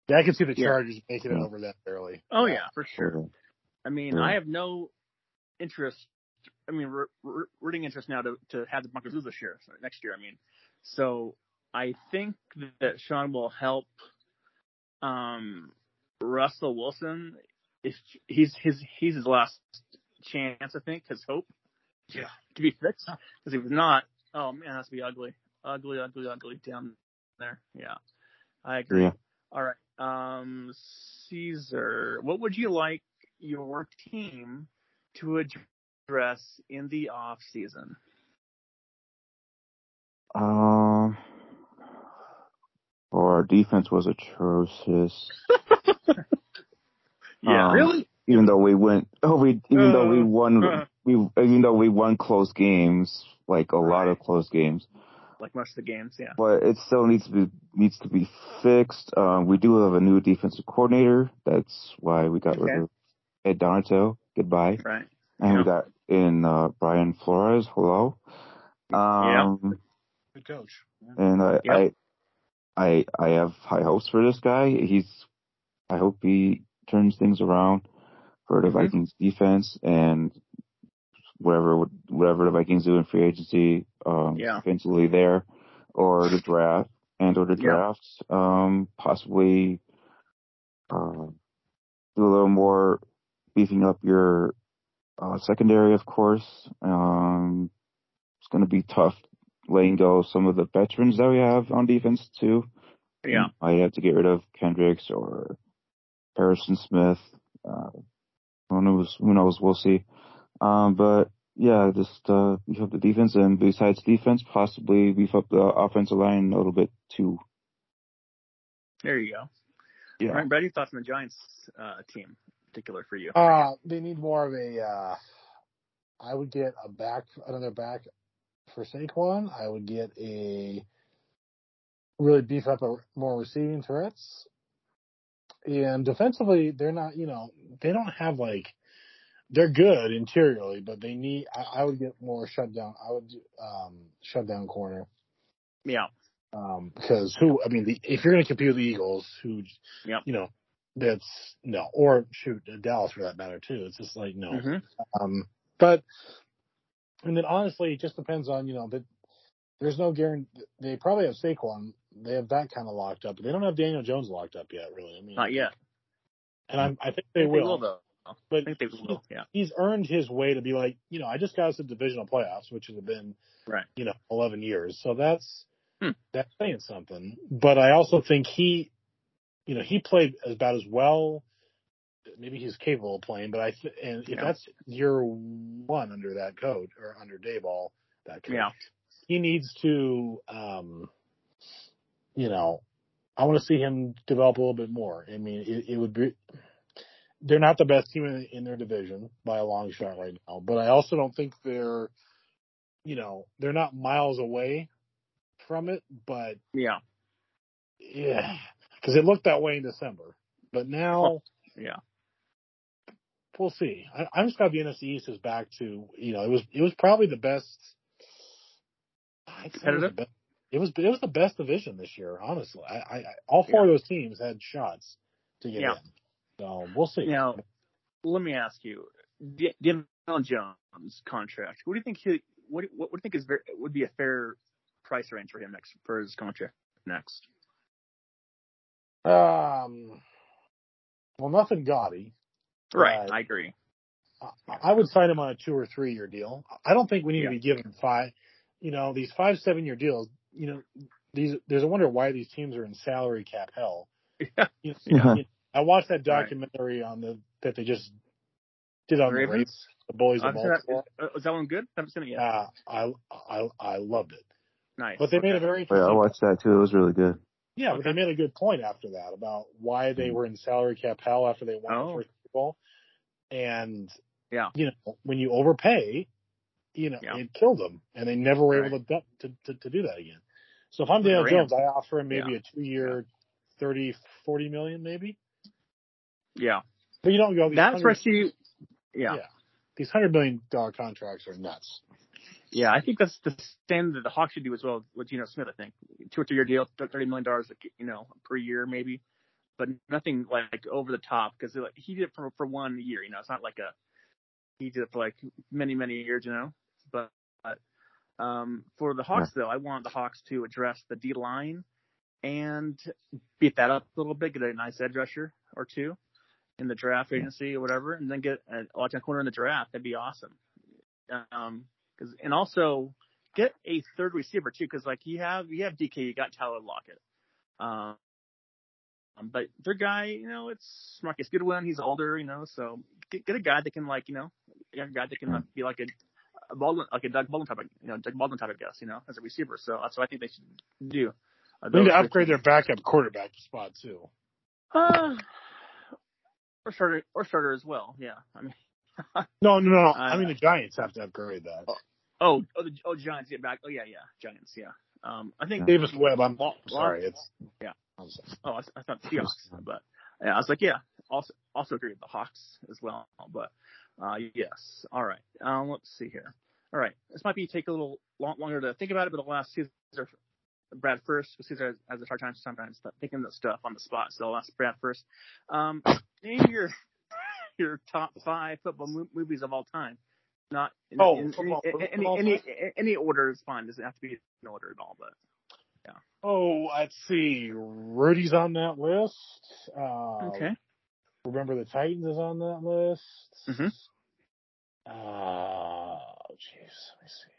Speaker 3: Yeah, I can see the
Speaker 2: Yeah.
Speaker 3: Chargers making it
Speaker 4: Yeah.
Speaker 3: over that barely.
Speaker 2: Oh yeah, for sure.
Speaker 4: So,
Speaker 2: I mean,
Speaker 4: Yeah.
Speaker 2: I have no interest. I mean, r- r- rooting interest now to to have the Broncos lose this year, next year. I mean, so I think that Sean will help um, Russell Wilson. If he's his he's his last chance, I think, his hope.
Speaker 3: Yeah.
Speaker 2: To be fixed, because if not, oh man, that's be ugly, ugly, ugly, ugly down there. Yeah, I agree.
Speaker 4: Yeah.
Speaker 2: All right. Um, Caesar, what would you like your team to address in the off season?
Speaker 4: Um, or our defense was atrocious.
Speaker 2: Yeah.
Speaker 4: Um,
Speaker 3: Really?
Speaker 4: Even though we went, oh, we even though we
Speaker 2: Uh,
Speaker 4: won,
Speaker 2: uh.
Speaker 4: we even though we won close games, like a lot of close games,
Speaker 2: Like most of the games, yeah.
Speaker 4: but it still needs to be needs to be fixed. Um, we do have a new defensive coordinator. That's why we got
Speaker 2: Okay.
Speaker 4: rid of Ed Donatell. Goodbye.
Speaker 2: Right.
Speaker 4: And
Speaker 2: Yeah.
Speaker 4: we got in uh, Brian Flores. Hello. Um,
Speaker 3: Good coach.
Speaker 4: and I,
Speaker 2: Yep.
Speaker 4: I, I, I have high hopes for this guy. He's, I hope he turns things around for the
Speaker 2: Mhm.
Speaker 4: Vikings defense and whatever, whatever the Vikings do in free agency, um,
Speaker 2: Yeah.
Speaker 4: defensively there or the draft and or the
Speaker 2: Yeah.
Speaker 4: draft, um, possibly, uh, do a little more beefing up your, uh, secondary, of course. Um, it's going to be tough letting go of some of the veterans that we have on defense too.
Speaker 2: Yeah.
Speaker 4: I have to get rid of Kendricks or Harrison Smith. Uh, who knows? Who knows? We'll see. Um, but yeah, just uh, beef up the defense, and besides defense, possibly beef up the offensive line a little bit too.
Speaker 2: There you go.
Speaker 4: Yeah.
Speaker 2: All right, Brady, thoughts on the Giants uh, team, in particular for you?
Speaker 3: Uh, they need more of a. Uh, I would get a back, another back for Saquon. I would get a really beef up a, more receiving threats. And defensively, they're not. You know, they don't have like. They're good interiorly, but they need. I, I would get more shutdown. I would um, shutdown corner.
Speaker 2: yeah.
Speaker 3: Um, because who? I mean, the, if you're going to compete with the Eagles, who,
Speaker 2: Yep.
Speaker 3: you know, that's no, or shoot Dallas for that matter too. It's just like no.
Speaker 2: hmm
Speaker 3: Um, but and then honestly, it just depends on you know that there's no guarantee. They probably have Saquon. They have that kind of locked up, but they don't have Daniel Jones locked up yet. Really, I mean,
Speaker 2: Not yet.
Speaker 3: And I'm, I think they
Speaker 2: I think
Speaker 3: will.
Speaker 2: though.
Speaker 3: But
Speaker 2: I think they will. Yeah.
Speaker 3: he's earned his way to be like, you know, I just got us to divisional playoffs, which has been,
Speaker 2: Right.
Speaker 3: you know, 11 years. So that's,
Speaker 2: Hmm.
Speaker 3: that's saying something. But I also think he, you know, he played about as well. Maybe he's capable of playing, but I, th- and if
Speaker 2: Yeah.
Speaker 3: that's year one under that coach or under Daboll, that coach,
Speaker 2: Yeah.
Speaker 3: he needs to, um, you know, I want to see him develop a little bit more. I mean, it, it would be, they're not the best team in, in their division by a long shot right now, but I also don't think they're, you know, they're not miles away from it, but
Speaker 2: Yeah.
Speaker 3: yeah, because it looked that way in December. But now oh,
Speaker 2: Yeah.
Speaker 3: we'll see. I, I'm just glad the NFC East is back to, you know, it was it was probably the best. I'd It was, the
Speaker 2: Competitive?
Speaker 3: it was it was the best division this year, honestly. I, I, all four of those teams had shots to get
Speaker 2: Yeah.
Speaker 3: in, so we'll see.
Speaker 2: Now, let me ask you, D- Daniel Jones contract. What do you think he? What what, what do you think is ver would be a fair price range for him next for his contract next?
Speaker 3: Um, well, nothing gaudy.
Speaker 2: Right.
Speaker 3: Right.
Speaker 2: I agree.
Speaker 3: I- I would sign him on a two or three year deal. I don't think we need
Speaker 2: Yeah.
Speaker 3: to be given five. You know, these five seven year deals. You know, these there's a wonder why these teams are in salary cap hell.
Speaker 2: Yeah.
Speaker 3: You know,
Speaker 4: Yeah.
Speaker 3: I watched that
Speaker 2: Right.
Speaker 3: documentary on the that they just did on the
Speaker 2: Ravens?
Speaker 3: Ravens, the Bullies of
Speaker 2: that,
Speaker 3: Baltimore.
Speaker 2: is, uh, is that one good? I haven't seen it yet.
Speaker 3: Uh, I I I loved it.
Speaker 2: nice.
Speaker 3: But they made a
Speaker 2: Okay.
Speaker 3: very
Speaker 4: Yeah, I watched that too. It was really good.
Speaker 3: Yeah, but they made a good point after that about why they were in salary cap hell after they won
Speaker 2: Oh.
Speaker 3: the first Super Bowl. And
Speaker 2: Yeah.
Speaker 3: you know, when you overpay, you know,
Speaker 2: Yeah.
Speaker 3: it killed them, and they never were
Speaker 2: Right.
Speaker 3: able to, to to to do that again. So if I'm
Speaker 2: With
Speaker 3: Daniel Jones, I offer him maybe
Speaker 2: Yeah.
Speaker 3: a two year, thirty, forty million, maybe.
Speaker 2: Yeah.
Speaker 3: But you don't go. These
Speaker 2: That's where I
Speaker 3: 100
Speaker 2: see. Yeah.
Speaker 3: Yeah. These hundred million dollar contracts are nuts.
Speaker 2: Yeah, I think that's the same that the Hawks should do as well with Geno Smith. I think two or three year deal, thirty million dollars, you know, per year maybe, but nothing like over the top because like, he did it for for one year. You know, it's not like a he did it for like many many years. You know, but, but um, for the Hawks though, I want the Hawks to address the D line and beat that up a little bit, get a nice edge rusher or two in the draft agency or whatever, and then get a lockdown corner in the draft. That'd be awesome. Um, Cause, and also get a third receiver too, because like you have you have DK, you got Tyler Lockett. Um, but third guy, you know, it's Marquise Goodwin. He's older, you know, so get, get a guy that can like, you know, get a guy that can like, be like a, a Baldwin, like a Doug Baldwin type of, you know, Doug Baldwin type of guess, you know, as a receiver. So that's what I think they should do. Uh,
Speaker 3: They need to upgrade their backup quarterback spot too.
Speaker 2: Uh, or starter, or starter as well. Yeah, I mean,
Speaker 3: No, no, no.
Speaker 2: Uh,
Speaker 3: I mean, the Giants have to upgrade that.
Speaker 2: oh, oh, the, oh, Giants get back. Oh yeah, yeah, Giants. Yeah. Um, I think
Speaker 3: Davis Webb. I'm
Speaker 2: Well,
Speaker 3: sorry. It's
Speaker 2: yeah.
Speaker 3: I'm sorry.
Speaker 2: Oh, I, I thought Seahawks, but yeah, I was like, yeah, also also agree with the Hawks as well. But uh, yes, all right. Um, let's see here. All right. This might be take a little long, longer to think about it, but I'll ask Caesar, Brad first. Caesar has, has a hard time sometimes thinking the stuff on the spot, so I'll ask Brad first. Um, name your your top five football mo- movies of all time. Not in,
Speaker 3: Oh,
Speaker 2: in,
Speaker 3: football
Speaker 2: in,
Speaker 3: movies
Speaker 2: any any, any any order is fine. Doesn't have to be in order at all, but yeah.
Speaker 3: Oh, let's see. Rudy's on that list. Uh,
Speaker 2: okay.
Speaker 3: Remember the Titans is on that list.
Speaker 2: Mhm.
Speaker 3: Uh, jeez, let me see.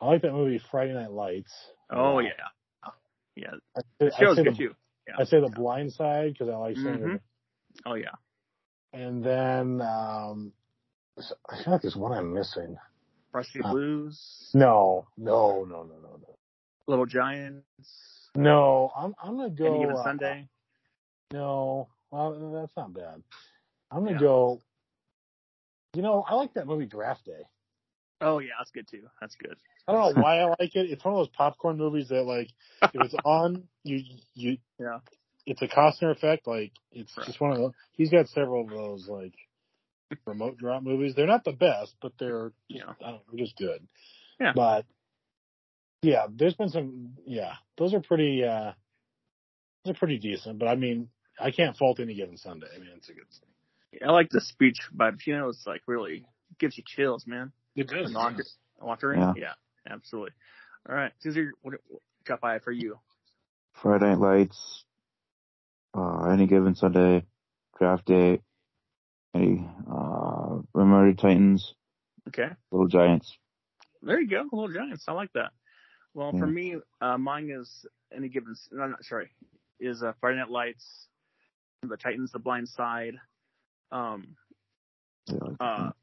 Speaker 3: I like that movie Friday Night Lights.
Speaker 2: Oh
Speaker 3: Uh,
Speaker 2: yeah, yeah.
Speaker 3: I,
Speaker 2: show's good
Speaker 3: the,
Speaker 2: too. Yeah.
Speaker 3: I say the Blind Side because I like
Speaker 2: Mhm.
Speaker 3: it.
Speaker 2: Oh yeah.
Speaker 3: And then um, I feel like there's one I'm missing.
Speaker 2: Rusty
Speaker 3: Uh,
Speaker 2: Blues,
Speaker 3: No, no, no, no, no, no.
Speaker 2: Little Giants,
Speaker 3: No, I'm I'm gonna go.
Speaker 2: Any Given
Speaker 3: uh,
Speaker 2: Sunday.
Speaker 3: No, well, that's not bad. I'm gonna
Speaker 2: Yeah.
Speaker 3: go. You know, I like that movie Draft Day.
Speaker 2: Oh yeah, that's good too. That's good.
Speaker 3: I don't know why I like it. It's one of those popcorn movies that, like, if it's on, you you
Speaker 2: Yeah.
Speaker 3: it's a Costner effect. Like, it's
Speaker 2: Right.
Speaker 3: just one of those. He's got several of those like remote drop movies. They're not the best, but they're
Speaker 2: Yeah.
Speaker 3: I don't know, they're just good.
Speaker 2: Yeah.
Speaker 3: But yeah, there's been some. Yeah, those are pretty. uh Those are pretty decent. But I mean, I can't fault any given Sunday. I mean, it's a good.
Speaker 2: I like the speech by Pacino. It's like really gives you chills, man.
Speaker 3: It does.
Speaker 2: Walker, Walker,
Speaker 4: Yeah.
Speaker 2: yeah, absolutely. All right, Caesar, what what top five for you?
Speaker 4: Friday Night Lights, uh, any given Sunday, draft day, any, uh, Remember Titans,
Speaker 2: Okay,
Speaker 4: Little Giants.
Speaker 2: there you go, Little Giants. I like that. Well, for me, uh, mine is any given. No, not sorry, is uh, Friday Night Lights, The Titans, The Blind Side. Um,
Speaker 4: Yeah, like
Speaker 2: uh,
Speaker 4: one, too.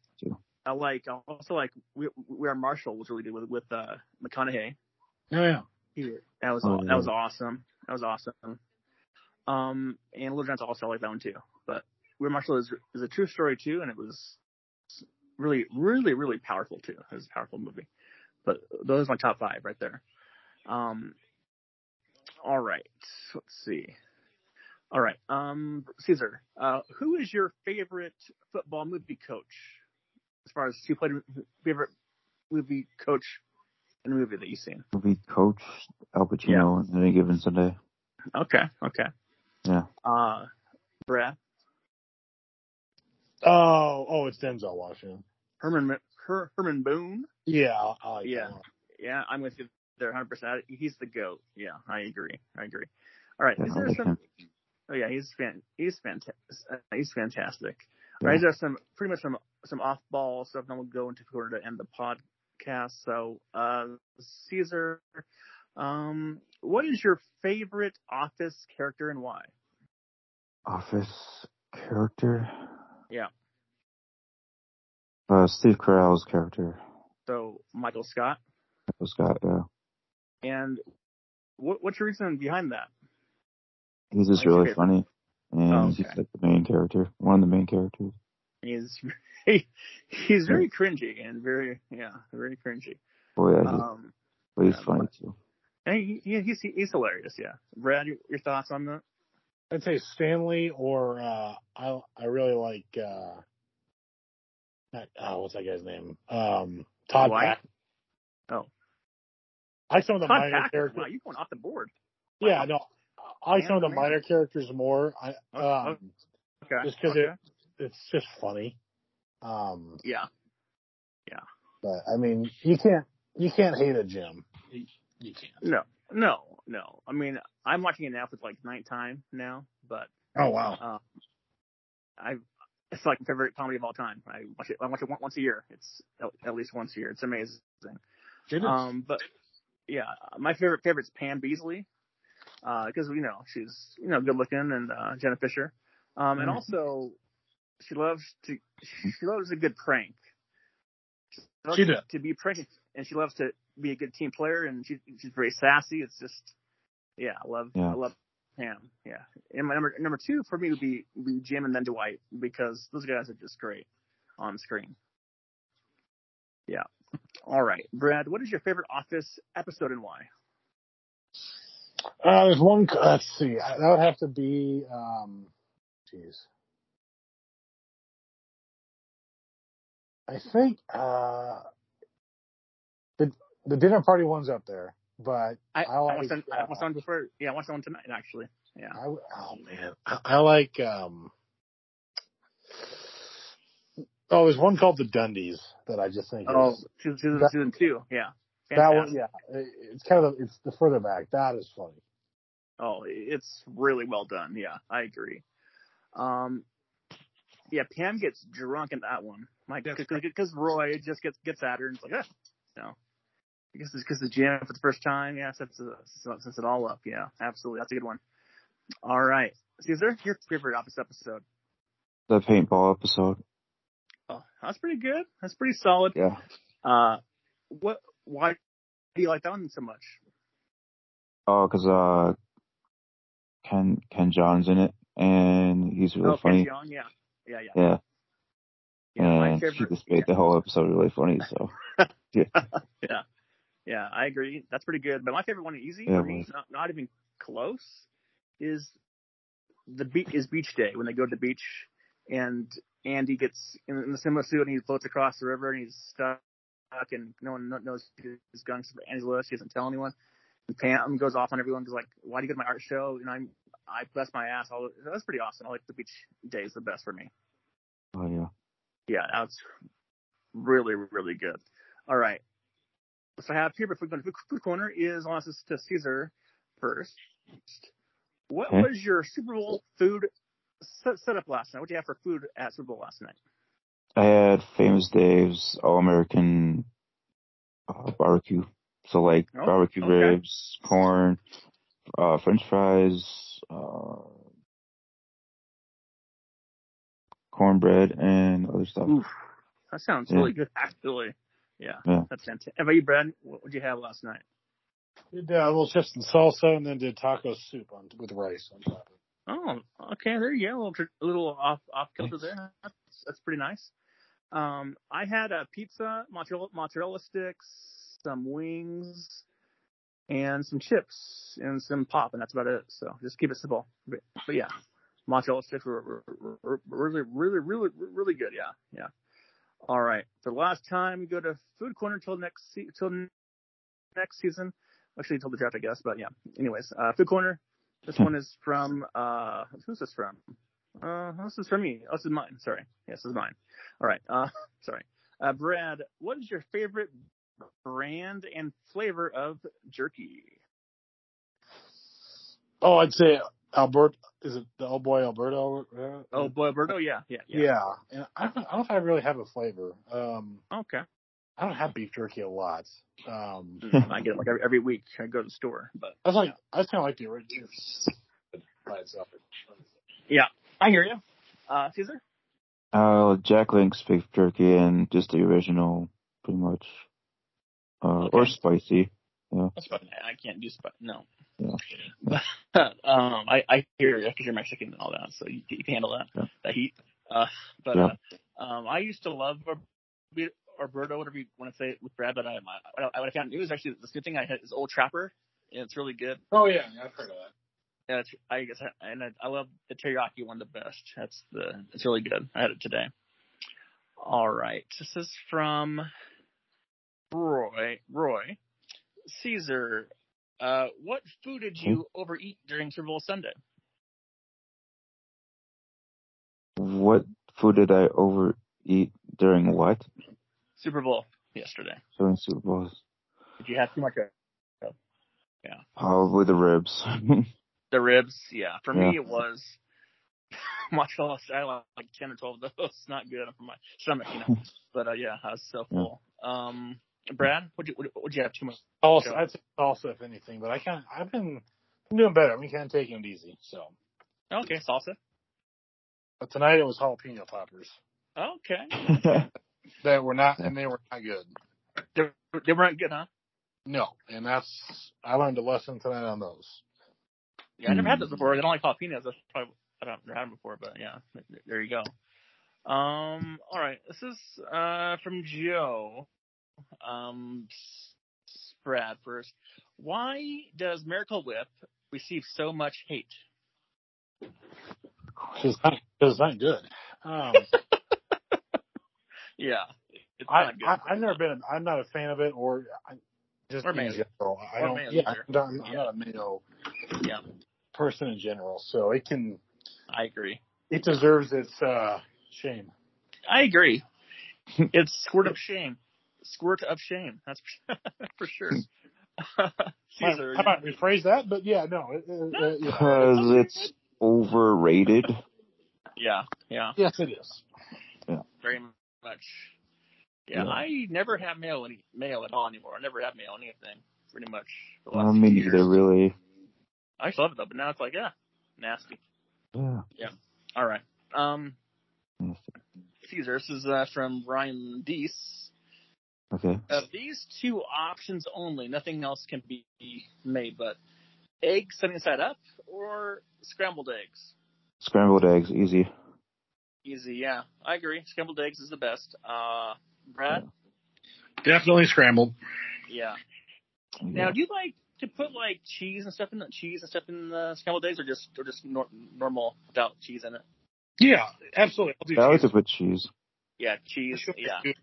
Speaker 2: I like also like We, we Are Marshall was really good with with uh, McConaughey.
Speaker 3: Oh yeah.
Speaker 2: That was
Speaker 4: Oh,
Speaker 2: that
Speaker 4: yeah.
Speaker 2: was awesome. That was awesome. Um, and Little Giants also I like that one too. But We Are Marshall is is a true story too, and it was really, really, really powerful too. It was a powerful movie. But those are my top five right there. Um, all right, let's see. All right, um, Caesar, uh, who is your favorite football movie coach? As far as who played favorite movie coach in a movie that you've seen?
Speaker 4: Movie coach, Al Pacino, any given Sunday.
Speaker 2: Okay, okay.
Speaker 4: Yeah.
Speaker 2: Uh, Brad,
Speaker 3: Oh, oh, it's Denzel Washington.
Speaker 2: Herman, Her, Herman Boone.
Speaker 3: Yeah, I like
Speaker 2: Yeah.
Speaker 3: that.
Speaker 2: Yeah, I'm with you there 100%. He's the GOAT. Yeah, I agree. I agree. All right.
Speaker 4: Yeah,
Speaker 2: Is there
Speaker 4: like
Speaker 2: some, oh yeah, he's fan, he's fantastic. He's fantastic.
Speaker 4: Yeah.
Speaker 2: Right. Is there some, pretty much some, some off ball stuff that we'll go into order to end the podcast. So, uh, Caesar, um, what is your favorite office character and why?
Speaker 4: Office character.
Speaker 2: Yeah.
Speaker 4: Uh, Steve Carell's character.
Speaker 2: So, Michael Scott.
Speaker 4: Michael Scott, yeah.
Speaker 2: And what, what's your reason behind that?
Speaker 4: He's just
Speaker 2: What's
Speaker 4: really funny. And
Speaker 2: Oh,
Speaker 4: he's
Speaker 2: okay.
Speaker 4: just like the main character. One of the main characters.
Speaker 2: He's he, he's very cringy and very yeah very cringy.
Speaker 4: Oh yeah, he's,
Speaker 2: Um,
Speaker 4: but he's
Speaker 2: yeah,
Speaker 4: funny
Speaker 2: but-
Speaker 4: too.
Speaker 2: and he, he, he's he's hilarious. Yeah, Brad, your, your thoughts on that?
Speaker 3: I'd say Stanley or uh I I really like uh not, oh, what's that guy's name? Um Todd
Speaker 2: Dwight?
Speaker 3: Pack.
Speaker 2: Oh.
Speaker 3: I like some of the
Speaker 2: Todd
Speaker 3: minor
Speaker 2: Packer.
Speaker 3: characters.
Speaker 2: Wow, you going off the board?
Speaker 3: Yeah, no. I like
Speaker 2: Man,
Speaker 3: some of the
Speaker 2: man.
Speaker 3: minor characters more. I
Speaker 2: Oh,
Speaker 3: um
Speaker 2: Okay.
Speaker 3: just because
Speaker 2: okay.
Speaker 3: it it's just funny. Um
Speaker 2: yeah, yeah.
Speaker 3: but I mean you can't you can't hate a Jim. You, you can't.
Speaker 2: no, no, no. I mean, I'm watching it now for like ninth time now, but
Speaker 3: Oh wow.
Speaker 2: um, I it's like my favorite comedy of all time. I watch it. I watch it once a year. It's at, at least once a year. It's amazing.
Speaker 3: It is.
Speaker 2: Um, but yeah, my favorite favorite's Pam Beesly, because you know she's you know good looking and uh, Jenna Fischer, um, and
Speaker 3: Mhm.
Speaker 2: also she loves to she loves a good prank. loves
Speaker 3: She does.
Speaker 2: to be pranked, and she loves to be a good team player, and she she's very sassy. It's just yeah, I love
Speaker 4: Yeah.
Speaker 2: I love Pam. Yeah, and my number number two for me would be, would be Jim and then Dwight because those guys are just great on screen. Yeah. All right, Brad. What is your favorite Office episode and why?
Speaker 3: Uh, there's one. Let's see. That would have to be. Um, jeez. I think uh, the the dinner party one's up there, but
Speaker 2: I,
Speaker 3: I
Speaker 2: I,
Speaker 3: like.
Speaker 2: watched on, I
Speaker 3: uh,
Speaker 2: on before. Yeah, I watched on tonight actually. Yeah.
Speaker 3: I, oh man, I, I like. um Oh, there's one called the Dundies that I just think
Speaker 2: Oh,
Speaker 3: is
Speaker 2: season,
Speaker 3: That-
Speaker 2: season two. Yeah.
Speaker 3: that one. Yeah, it- it's kind of it's the further back. That is funny.
Speaker 2: Oh, it's really well done. Yeah, I agree. Um, yeah, Pam gets drunk in that one. Like, because Roy just gets gets at her and it's like, ah, no. I guess it's because the gym for the first time. Yeah, sets, it- sets it all up. Yeah, absolutely. That's a good one. All right. Caesar, your favorite office episode?
Speaker 4: The paintball episode.
Speaker 2: Oh, that's pretty good. That's pretty solid.
Speaker 4: Yeah.
Speaker 2: Uh, what? Why do you like that one so much?
Speaker 4: Oh, cause uh, Ken Ken Jeong's in it, and he's really
Speaker 2: oh,
Speaker 4: funny.
Speaker 2: Ken Jeong, yeah, yeah, yeah.
Speaker 4: Yeah.
Speaker 2: Yeah
Speaker 4: and he
Speaker 2: favorite.
Speaker 4: just made the whole episode really funny. So
Speaker 2: yeah, yeah, I agree. That's pretty good. But my favorite one, easy
Speaker 4: Yeah,
Speaker 2: for me, not, not even close, is the beach is beach day when they go to the beach and Andy gets in, in the swimsuit suit and he floats across the river and he's stuck and no one kno- knows his guns for Andy's list. He doesn't tell anyone. And Pam goes off on everyone because like, why do you go to my art show? You know, I'm I bless my ass. All that's pretty awesome. I like the beach days the best for me.
Speaker 4: Yeah.
Speaker 2: That's really, really good. All right. So I have here before we go to food, food corner is on us to Caesar first. What
Speaker 4: Okay.
Speaker 2: was your Super Bowl food set, setup last night? What did you have for food at Super Bowl last night?
Speaker 4: I had Famous Dave's All American uh, barbecue. So like
Speaker 2: Oh,
Speaker 4: barbecue
Speaker 2: okay.
Speaker 4: ribs, corn, uh, French fries, uh, cornbread, and other stuff.
Speaker 2: Oof, that sounds
Speaker 4: Yeah.
Speaker 2: really good, actually. Yeah,
Speaker 4: Yeah.
Speaker 2: that's fantastic. How about you, Brad? What did you have last night?
Speaker 3: Did uh, little chips and salsa, and then did taco soup on with rice on top.
Speaker 2: Oh, okay. There you go. A little, a little off off kilter there. That's, that's pretty nice. Um, I had a pizza, mozzarella, mozzarella sticks, some wings, and some chips and some pop, and that's about it. So just keep it simple. But, but yeah, mozzarella sticks were, were, were, were really, really, really, really good. Yeah, yeah. All right. For the last time, we go to food corner till next se- till next season. Actually, till the draft, I guess. But yeah. Anyways, uh, food corner. This one is from uh who's this from? Uh this is from me. Oh, this is mine. Sorry. Yes, this is mine. All right. Uh sorry. Uh Brad, what is your favorite brand and flavor of jerky?
Speaker 3: Oh, I'd say Albert. Is it the old boy Alberto? Uh,
Speaker 2: Oh, boy, Alberto. Yeah, yeah, yeah.
Speaker 3: yeah. And I don't, I don't know if I really have a flavor. Um,
Speaker 2: Okay.
Speaker 3: I don't have beef jerky a lot. Um,
Speaker 2: Mm, I get it like every, every week. I go to the store, but
Speaker 3: I was like, I just kind of like the original by itself.
Speaker 2: Yeah, I hear you. Uh, Caesar.
Speaker 4: Uh, Jack Link's beef jerky and just the original, pretty much. Uh, or
Speaker 2: Okay.
Speaker 4: spicy.
Speaker 2: That's. I can't do spicy. No.
Speaker 4: Yeah.
Speaker 2: But um, I, I hear you because you're Mexican and all that, so you, you can handle that
Speaker 4: Yeah.
Speaker 2: that heat. Uh, but
Speaker 4: Yeah.
Speaker 2: uh, um, I used to love Ar- Alberto, whatever you want to say it with Brad. But I, I, I, what I found new is actually the same thing I had is Old Trapper, and it's really good.
Speaker 3: Oh yeah, I've heard of that.
Speaker 2: Yeah, it's, I guess, I, and I, I love the teriyaki one the best. That's the, it's really good. I had it today. All right, this is from Roy. Roy, Caesar. Uh, what food did you overeat during Super Bowl Sunday?
Speaker 4: What food did I overeat during what?
Speaker 2: Super Bowl yesterday.
Speaker 4: During Super Bowls?
Speaker 2: Did you have too much? of yeah.
Speaker 4: Probably the ribs.
Speaker 2: The ribs, yeah. For
Speaker 4: Yeah.
Speaker 2: me, it was mozzarella. I like like ten or twelve of those. Not good for my stomach, you know. But uh, yeah, I was so
Speaker 4: Yeah.
Speaker 2: full. Um, Brad, would you would you have too much?
Speaker 3: Also, I'd say also if anything, but I can't. I've been I'm doing better. I've been kind of taking it easy. So,
Speaker 2: Okay, salsa.
Speaker 3: but tonight it was jalapeno poppers
Speaker 2: Okay,
Speaker 3: that were not, and they were not good.
Speaker 2: they, they weren't good, huh?
Speaker 3: No, and that's I learned a lesson tonight on those.
Speaker 2: Yeah, I never had
Speaker 4: Hmm.
Speaker 2: those before. They don't like jalapenos. That's probably I don't never had them before, but yeah, there you go. Um, all right, this is uh from Joe. Um, Brad first. Why does Miracle Whip receive so much hate?
Speaker 3: Because it's it's not good. Um,
Speaker 2: Yeah, it's
Speaker 3: I,
Speaker 2: not good.
Speaker 3: I I've never been. I'm not a fan of it, or I, just
Speaker 2: Or
Speaker 3: in general. I
Speaker 2: Or
Speaker 3: don't. yeah. I'm, not, I'm
Speaker 2: Yeah.
Speaker 3: not a mayo
Speaker 2: Yeah.
Speaker 3: person in general, so it can.
Speaker 2: I agree.
Speaker 3: It deserves its uh, shame.
Speaker 2: I agree. It's squirt of shame. Squirt of shame. That's for sure. Caesar.
Speaker 3: I, I might rephrase that, but yeah, no. It, it, it, yeah.
Speaker 4: Because it's overrated.
Speaker 2: Yeah, yeah,
Speaker 3: Yes, it is. Yeah.
Speaker 2: Very much. Yeah,
Speaker 4: Yeah.
Speaker 2: I never have mail any mail at all anymore. I never have mail anything, pretty much. For the
Speaker 4: I
Speaker 2: last
Speaker 4: mean,
Speaker 2: few
Speaker 4: neither
Speaker 2: years.
Speaker 4: really.
Speaker 2: I used to love it though, but now it's like, yeah, nasty.
Speaker 4: Yeah. Yeah.
Speaker 2: All right. Um, Caesar, this is uh, from Ryan Deese.
Speaker 4: Okay.
Speaker 2: Of these two options only, nothing else can be made, but eggs sunny side up or scrambled eggs.
Speaker 4: Scrambled eggs, easy.
Speaker 2: Easy, yeah. I agree. Scrambled eggs is the best. Uh, Brad?
Speaker 3: Definitely scrambled.
Speaker 2: Yeah. Now, do you like to put like cheese and stuff in the cheese and stuff in the scrambled eggs, or just or just nor- normal without cheese in it?
Speaker 3: Yeah, absolutely. I'll do
Speaker 4: Yeah, I like
Speaker 3: cheese.
Speaker 4: to put cheese.
Speaker 2: Yeah, cheese.
Speaker 3: Sure,
Speaker 2: Yeah.
Speaker 3: good.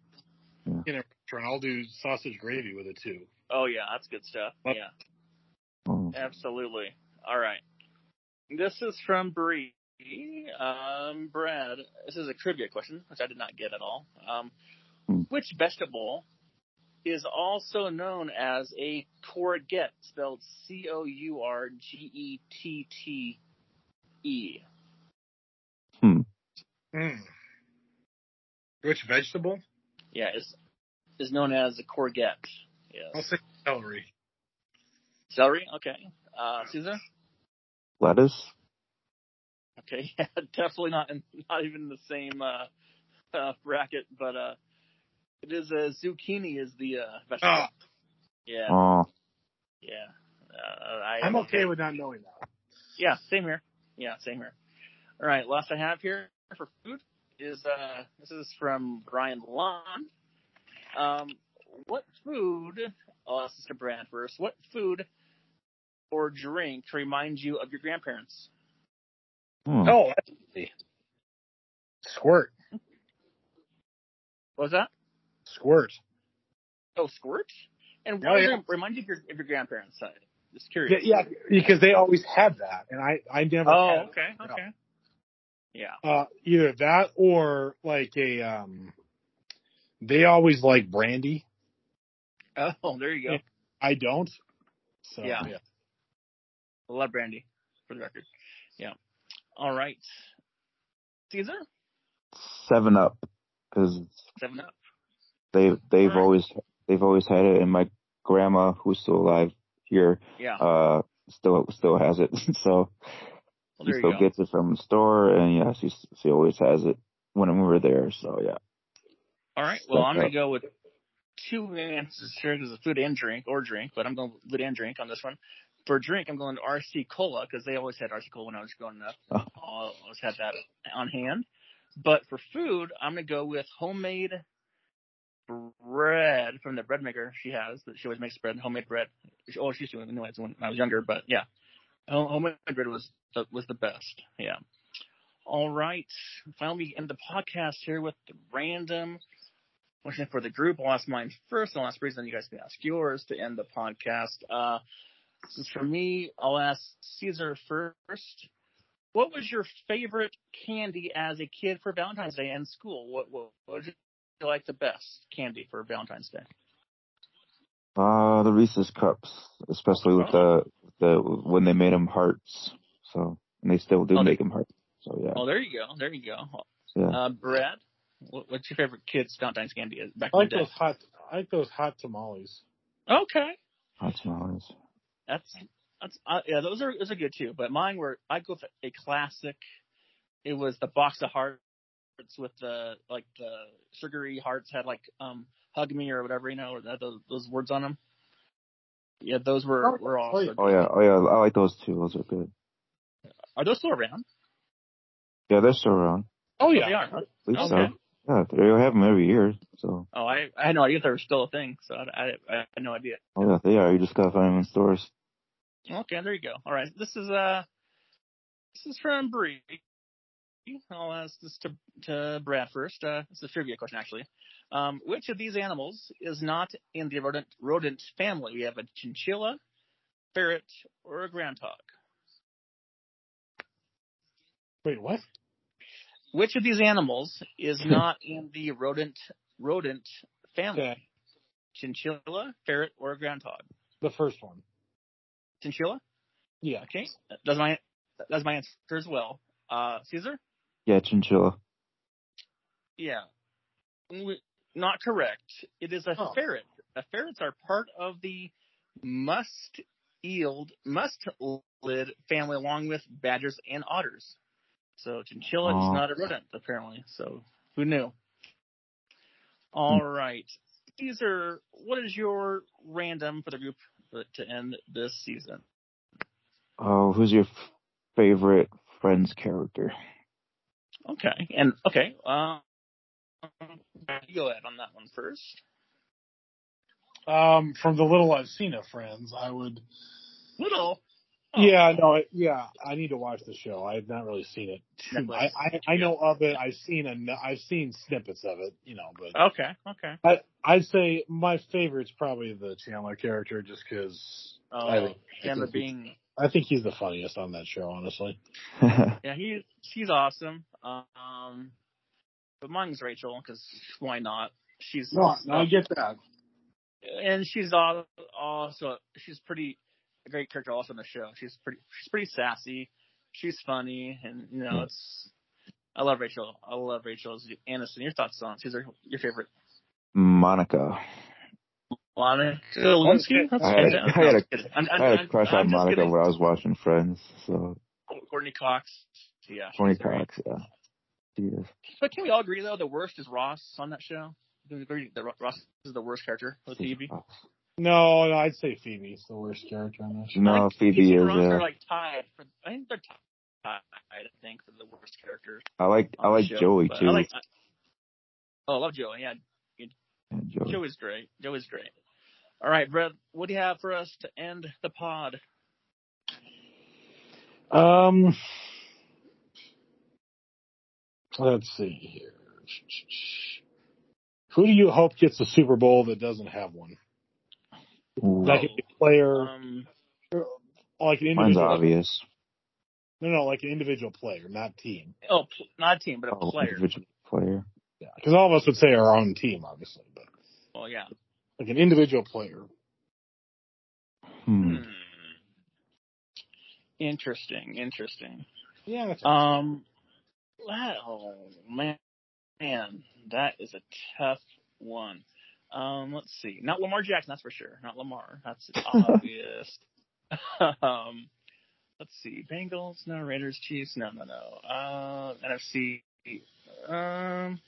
Speaker 4: Yeah.
Speaker 3: In a restaurant, I'll do sausage gravy with it too.
Speaker 2: Oh yeah, that's good stuff.
Speaker 3: What?
Speaker 2: Yeah,
Speaker 4: Oh.
Speaker 2: absolutely. All right. This is from Bree. Um, Brad, this is a trivia question, which I did not get at all. Um,
Speaker 4: Hmm.
Speaker 2: which vegetable is also known as a courgette, spelled C O U R G E T T E?
Speaker 3: Mm. Which vegetable?
Speaker 2: Yeah, is is known as a courgette.
Speaker 3: I'll say celery.
Speaker 2: Celery. Okay. Uh, Caesar.
Speaker 4: Lettuce?
Speaker 2: Okay, yeah, definitely not in, not even the same uh, uh, bracket, but uh, it is uh, zucchini is the uh, vegetable.
Speaker 3: Oh,
Speaker 2: Yeah,
Speaker 4: Oh.
Speaker 2: yeah. Uh, I,
Speaker 3: I'm okay with not knowing that.
Speaker 2: Yeah, same here. Yeah, same here. All right, last I have here for food is uh, this is from Brian Lon. Um, what food? I'll ask this to Brad first. What food or drink reminds you of your grandparents?
Speaker 4: Hmm.
Speaker 3: Oh, that's easy. Squirt.
Speaker 2: What was that?
Speaker 3: Squirt.
Speaker 2: Oh, squirt. And
Speaker 3: Oh,
Speaker 2: what does
Speaker 3: yeah.
Speaker 2: it remind you of your, of your grandparents? I, just curious.
Speaker 3: Yeah, yeah, because they always had that, and I, I never.
Speaker 2: Oh,
Speaker 3: had it.
Speaker 2: okay, okay. Yeah.
Speaker 3: Uh, either that or like a um. They always like brandy.
Speaker 2: Oh, there you go.
Speaker 3: I don't. So
Speaker 2: Yeah.
Speaker 3: yeah.
Speaker 2: I love brandy, for the record. Yeah. All right. Caesar,
Speaker 4: Seven Up. Because
Speaker 2: seven up.
Speaker 4: they, they've
Speaker 2: Alright.
Speaker 4: always, they've always had it and my grandma, who's still alive here,
Speaker 2: Yeah.
Speaker 4: uh, still, still has it. so
Speaker 2: Well,
Speaker 4: she still
Speaker 2: go.
Speaker 4: gets it from the store and yeah, she, she always has it when we're there. So yeah.
Speaker 2: All right. Well, I'm going to go with two answers here because of food and drink or drink, but I'm going with food and drink on this one. For drink, I'm going to RC Cola because they always had RC Cola when I was growing up.
Speaker 4: Oh.
Speaker 2: I always had that on hand. But for food, I'm going to go with homemade bread from the bread maker she has. That she always makes bread, homemade bread. She- Oh, she used to anyways when I was younger, but yeah, Home- homemade bread was the, was the best. Yeah. All right. Finally, end the podcast here with the random question for the group. I'll ask mine first. I'll ask Bree's, then you guys can ask yours to end the podcast. Uh, this is for me. I'll ask Caesar first. What was your favorite candy as a kid for Valentine's Day in school? What, what, what did you like the best candy for Valentine's Day?
Speaker 4: Uh, the Reese's cups, especially with the, the, when they made them hearts. So, and they still do
Speaker 2: Oh, they-
Speaker 4: make them hearts. So yeah.
Speaker 2: Oh, there you go. There you go.
Speaker 4: Yeah.
Speaker 2: Uh, Brad, what's your favorite kid's Valentine's candy back
Speaker 3: I
Speaker 2: in
Speaker 3: like
Speaker 2: the day?
Speaker 3: those hot. I like those hot tamales.
Speaker 2: Okay.
Speaker 4: Hot tamales.
Speaker 2: That's that's uh, yeah, those are those are good too. But mine were I go with a classic. It was the box of hearts with the like the sugary hearts had like um hug me or whatever you know or that, those those words on them. Yeah, those were
Speaker 3: Oh,
Speaker 2: were
Speaker 3: oh,
Speaker 2: also.
Speaker 3: yeah.
Speaker 4: Oh yeah, oh yeah, I like those too. Those are good.
Speaker 2: Are those still around?
Speaker 4: Yeah, they're still around.
Speaker 3: Oh
Speaker 2: Oh,
Speaker 3: yeah.
Speaker 2: they are. Huh?
Speaker 4: At least
Speaker 2: Okay.
Speaker 4: so. Yeah, they have them every year. So,
Speaker 2: Oh, I I had no idea they were still a thing. So I, I, I had no idea.
Speaker 4: oh yeah, they are. You just gotta find them in stores.
Speaker 2: Okay, there you go. All right, this is uh, this is from Bree. I'll ask this to to Brad first. Uh, it's a trivia question, actually. Um, which of these animals is not in the rodent rodent family? We have a chinchilla, ferret, or a groundhog.
Speaker 3: Wait, what?
Speaker 2: Which of these animals is not in the rodent rodent family?
Speaker 3: Okay.
Speaker 2: Chinchilla, ferret, or groundhog?
Speaker 3: The first one.
Speaker 2: Chinchilla.
Speaker 3: Yeah.
Speaker 2: Okay, that's my that's my answer as well. Uh, Caesar.
Speaker 4: Yeah, chinchilla.
Speaker 2: Yeah. We- Not correct. It is a
Speaker 3: Oh.
Speaker 2: ferret. Uh, ferrets are part of the must-ealed, must-lid family along with badgers and otters. So chinchilla
Speaker 4: Oh.
Speaker 2: is not a rodent, apparently. So who knew? All right. Caesar, what is your random for the group to end this season?
Speaker 4: Oh, who's your f- favorite Friends character?
Speaker 2: Okay. And, okay. Uh, you go ahead on that one first.
Speaker 3: Um, from the little I've seen of Friends, I would.
Speaker 2: Little. Oh.
Speaker 3: Yeah, no, it- yeah, I need to watch the show. I have not really seen it. Too much. I, I I know of it. I've seen a, I've seen snippets of it, you know, but
Speaker 2: Okay. Okay.
Speaker 3: I I'd say my favorite's probably the Chandler character, just because
Speaker 2: Oh,
Speaker 3: I think
Speaker 2: Chandler
Speaker 3: he's-
Speaker 2: being
Speaker 3: I think he's the funniest on that show, honestly.
Speaker 2: yeah he he's awesome. Um, but mine's Rachel because why not? She's not I
Speaker 3: get that.
Speaker 2: and she's al- also she's pretty a great character also on the show. She's pretty she's pretty sassy. She's funny and you know
Speaker 4: hmm.
Speaker 2: it's. I love Rachel. I love Rachel's Aniston. Your thoughts on? She's her, your favorite.
Speaker 4: Monica.
Speaker 2: Monica Lewinsky. That's
Speaker 4: I had a- I had a-
Speaker 2: I'm. I'm, I'm,
Speaker 4: had a
Speaker 2: I'm-
Speaker 4: crush
Speaker 2: I'm
Speaker 4: on Monica
Speaker 2: kidding.
Speaker 4: when I was watching Friends, so
Speaker 2: Courteney Cox. Yeah. Courteney
Speaker 4: Tony
Speaker 2: great.
Speaker 4: Cox, yeah. She is.
Speaker 2: But can we all agree though the worst is Ross on that show? Can we agree that Ross is the worst character on TV?
Speaker 3: No, no, I'd say Phoebe's the worst character on this. show.
Speaker 4: No,
Speaker 2: think
Speaker 4: Phoebe is.
Speaker 2: Ross are like tied. For, I think they're tied. I think for the worst character.
Speaker 4: I like I like
Speaker 2: show,
Speaker 4: Joey too.
Speaker 2: I like. I, oh, I love Joey. Yeah,
Speaker 4: Yeah, Joey.
Speaker 2: Joey's great. Joey's great. All right, Brett, what do you have for us to end the pod?
Speaker 3: Um, let's see here. Who do you hope gets the Super Bowl that doesn't have one?
Speaker 4: Ooh,
Speaker 3: Like a player,
Speaker 2: Um,
Speaker 3: like an individual.
Speaker 4: mine's
Speaker 3: individual.
Speaker 4: obvious.
Speaker 3: No, no, like an individual player, not team.
Speaker 2: oh, pl- not team, but a
Speaker 4: Oh,
Speaker 2: player.
Speaker 4: individual player.
Speaker 3: Yeah, because all of us would say our own team, obviously, but
Speaker 2: Well, yeah.
Speaker 3: like an individual player.
Speaker 4: Hmm.
Speaker 2: Hmm. Interesting. Interesting.
Speaker 3: Yeah, that's
Speaker 2: Um, that, oh man, man, that is a tough one. Um, let's see. Not Lamar Jackson, that's for sure. Not Lamar. That's obvious. um, let's see. Bengals, no. Raiders, Chiefs, no, no, no. Uh, NFC. Um,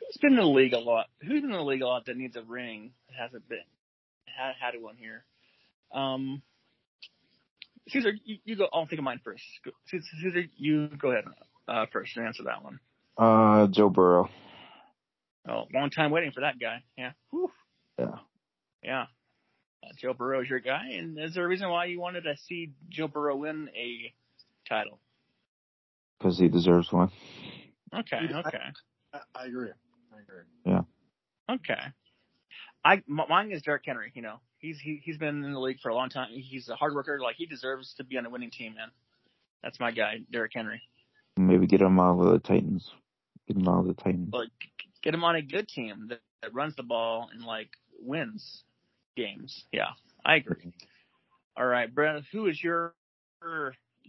Speaker 2: who's been in the league a lot? Who's been in the league a lot that needs a ring? That hasn't been had had one here. Um, Caesar, you, you go. I'll think of mine first. Go, Caesar, you go ahead uh, first and answer that one.
Speaker 4: Uh, Joe Burrow.
Speaker 2: Oh, long time waiting for that guy. Yeah. Whew.
Speaker 4: Yeah.
Speaker 2: Yeah. Uh, Joe Burrow is your guy, and is there a reason why you wanted to see Joe Burrow win a title?
Speaker 4: Because he deserves one.
Speaker 2: Okay. Okay.
Speaker 3: I, I agree. I agree. Yeah.
Speaker 2: Okay. I m- mine is Derrick Henry. You know, he's he, he's been in the league for a long time. He's a hard worker. Like he deserves to be on a winning team, man. That's my guy, Derrick Henry.
Speaker 4: Maybe get him out of the Titans. Get him out of the Titans.
Speaker 2: But get him on a good team that, that runs the ball and like wins games. Yeah, I agree. All right, Brett, who is your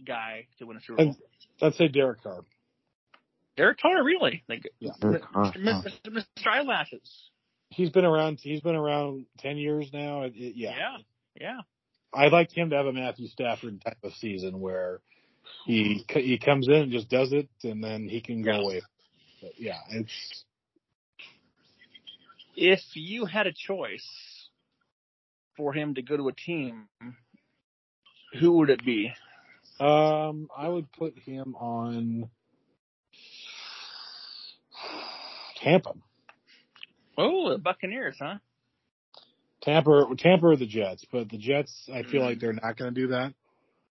Speaker 2: guy to win a Super Bowl?
Speaker 3: I'd say Derek Carr.
Speaker 2: Derek Carr, really? Like,
Speaker 3: Yeah.
Speaker 2: Mr.
Speaker 4: huh.
Speaker 2: Mr. Mr. Eyelashes.
Speaker 3: He's been around. He's been around ten years now. It- it- yeah.
Speaker 2: Yeah, yeah.
Speaker 3: I'd like him to have a Matthew Stafford type of season where he he comes in and just does it, and then he can go
Speaker 2: Yeah.
Speaker 3: away. But yeah, it's
Speaker 2: If you had a choice for him to go to a team, who would it be?
Speaker 3: um I would put him on Tampa.
Speaker 2: Oh, the Buccaneers, huh?
Speaker 3: Tampa, Tampa or the Jets, but the Jets, I feel
Speaker 2: Mhm.
Speaker 3: like they're not going to do that.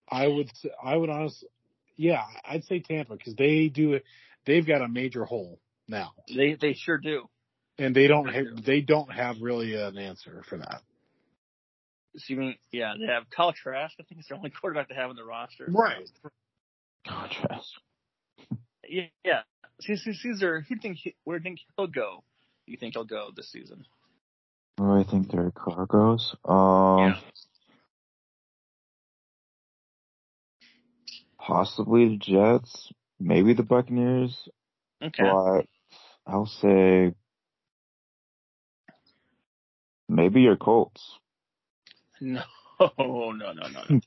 Speaker 3: I would, I would honestly, Yeah, I'd say Tampa because they do it. They've got a major hole now,
Speaker 2: They they sure do.
Speaker 3: And they don't
Speaker 2: They
Speaker 3: have,
Speaker 2: do.
Speaker 3: they don't have really an answer for that.
Speaker 2: So you mean yeah, they have Kyle Trask, I think it's the only quarterback they have on the roster.
Speaker 3: Right.
Speaker 4: Contrast.
Speaker 2: Yeah, yeah. Caesar, Caesar who do you think he, where do you think he'll go? You think he'll go this season?
Speaker 4: Where I think Derek Carr goes? Um,
Speaker 2: Yeah.
Speaker 4: possibly the Jets, maybe the Buccaneers,
Speaker 2: Okay.
Speaker 4: but I'll say maybe your Colts.
Speaker 2: No, no, no, no, no,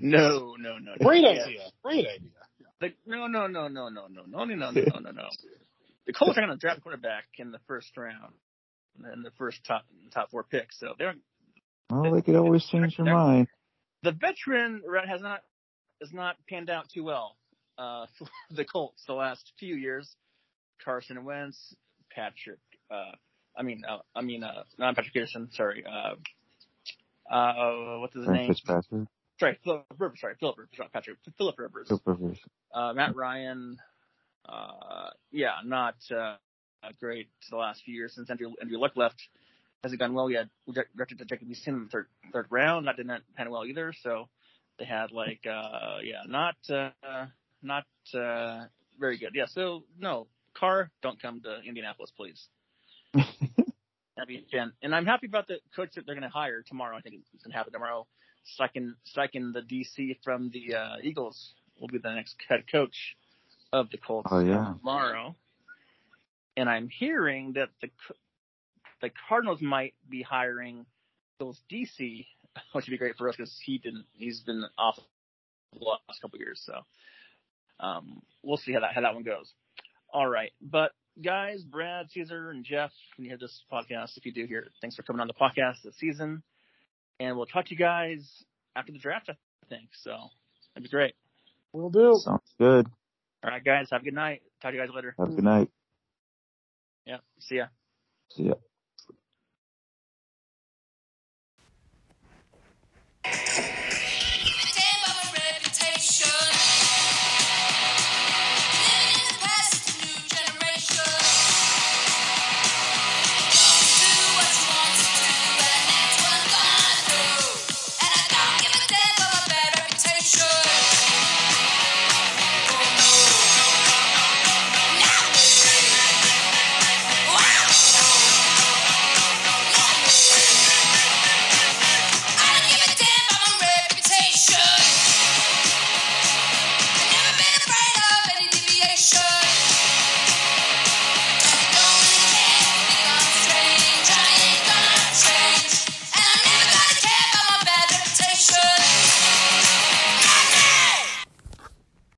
Speaker 2: no, no, no.
Speaker 3: Great idea. Great idea.
Speaker 2: The, no, no, no, no, no, no, no, no, no, no, no, no. The Colts are going to draft quarterback in the first round, in the first top top four picks. So they're
Speaker 4: Well, they could always change their mind.
Speaker 2: the veteran route has not has not panned out too well uh, for the Colts the last few years. Carson Wentz, Patrick, uh, I mean, uh, I mean, uh, not Patrick Peterson. Sorry, uh, uh, what's his name?
Speaker 4: Fitzpatrick,
Speaker 2: Sorry, Philip Rivers. Sorry, Philip Rivers, not Patrick. Philip Rivers.
Speaker 4: Philip Rivers.
Speaker 2: Uh, Matt Ryan, uh, yeah, not uh, great the last few years since Andrew Andrew Luck left. Hasn't gone well yet. We directed to Jacob Eason in the third third round. That didn't pan well either. So they had like, uh, yeah, not uh, not uh, very good. Yeah. So no, Carr, don't come to Indianapolis, please. That'd be. And I'm happy about the coach that they're going to hire tomorrow. I think it's going to happen tomorrow. Steichen, Steichen, the DC from the uh, Eagles, will be the next head coach of the Colts
Speaker 4: Oh, yeah.
Speaker 2: tomorrow. And I'm hearing that the the Cardinals might be hiring Eagles DC, which would be great for us because he didn't. He's been off the last couple of years. So um, we'll see how that how that one goes. All right, but guys, Brad, Caesar, and Jeff, when you hear this podcast, if you do here, thanks for coming on the podcast this season. And we'll talk to you guys after the draft, I think. So that'd be great.
Speaker 3: We'll do.
Speaker 4: Sounds good.
Speaker 2: All right, guys, have a good night. Talk to you guys later.
Speaker 4: Have a good night.
Speaker 2: Yeah, see ya.
Speaker 4: See ya.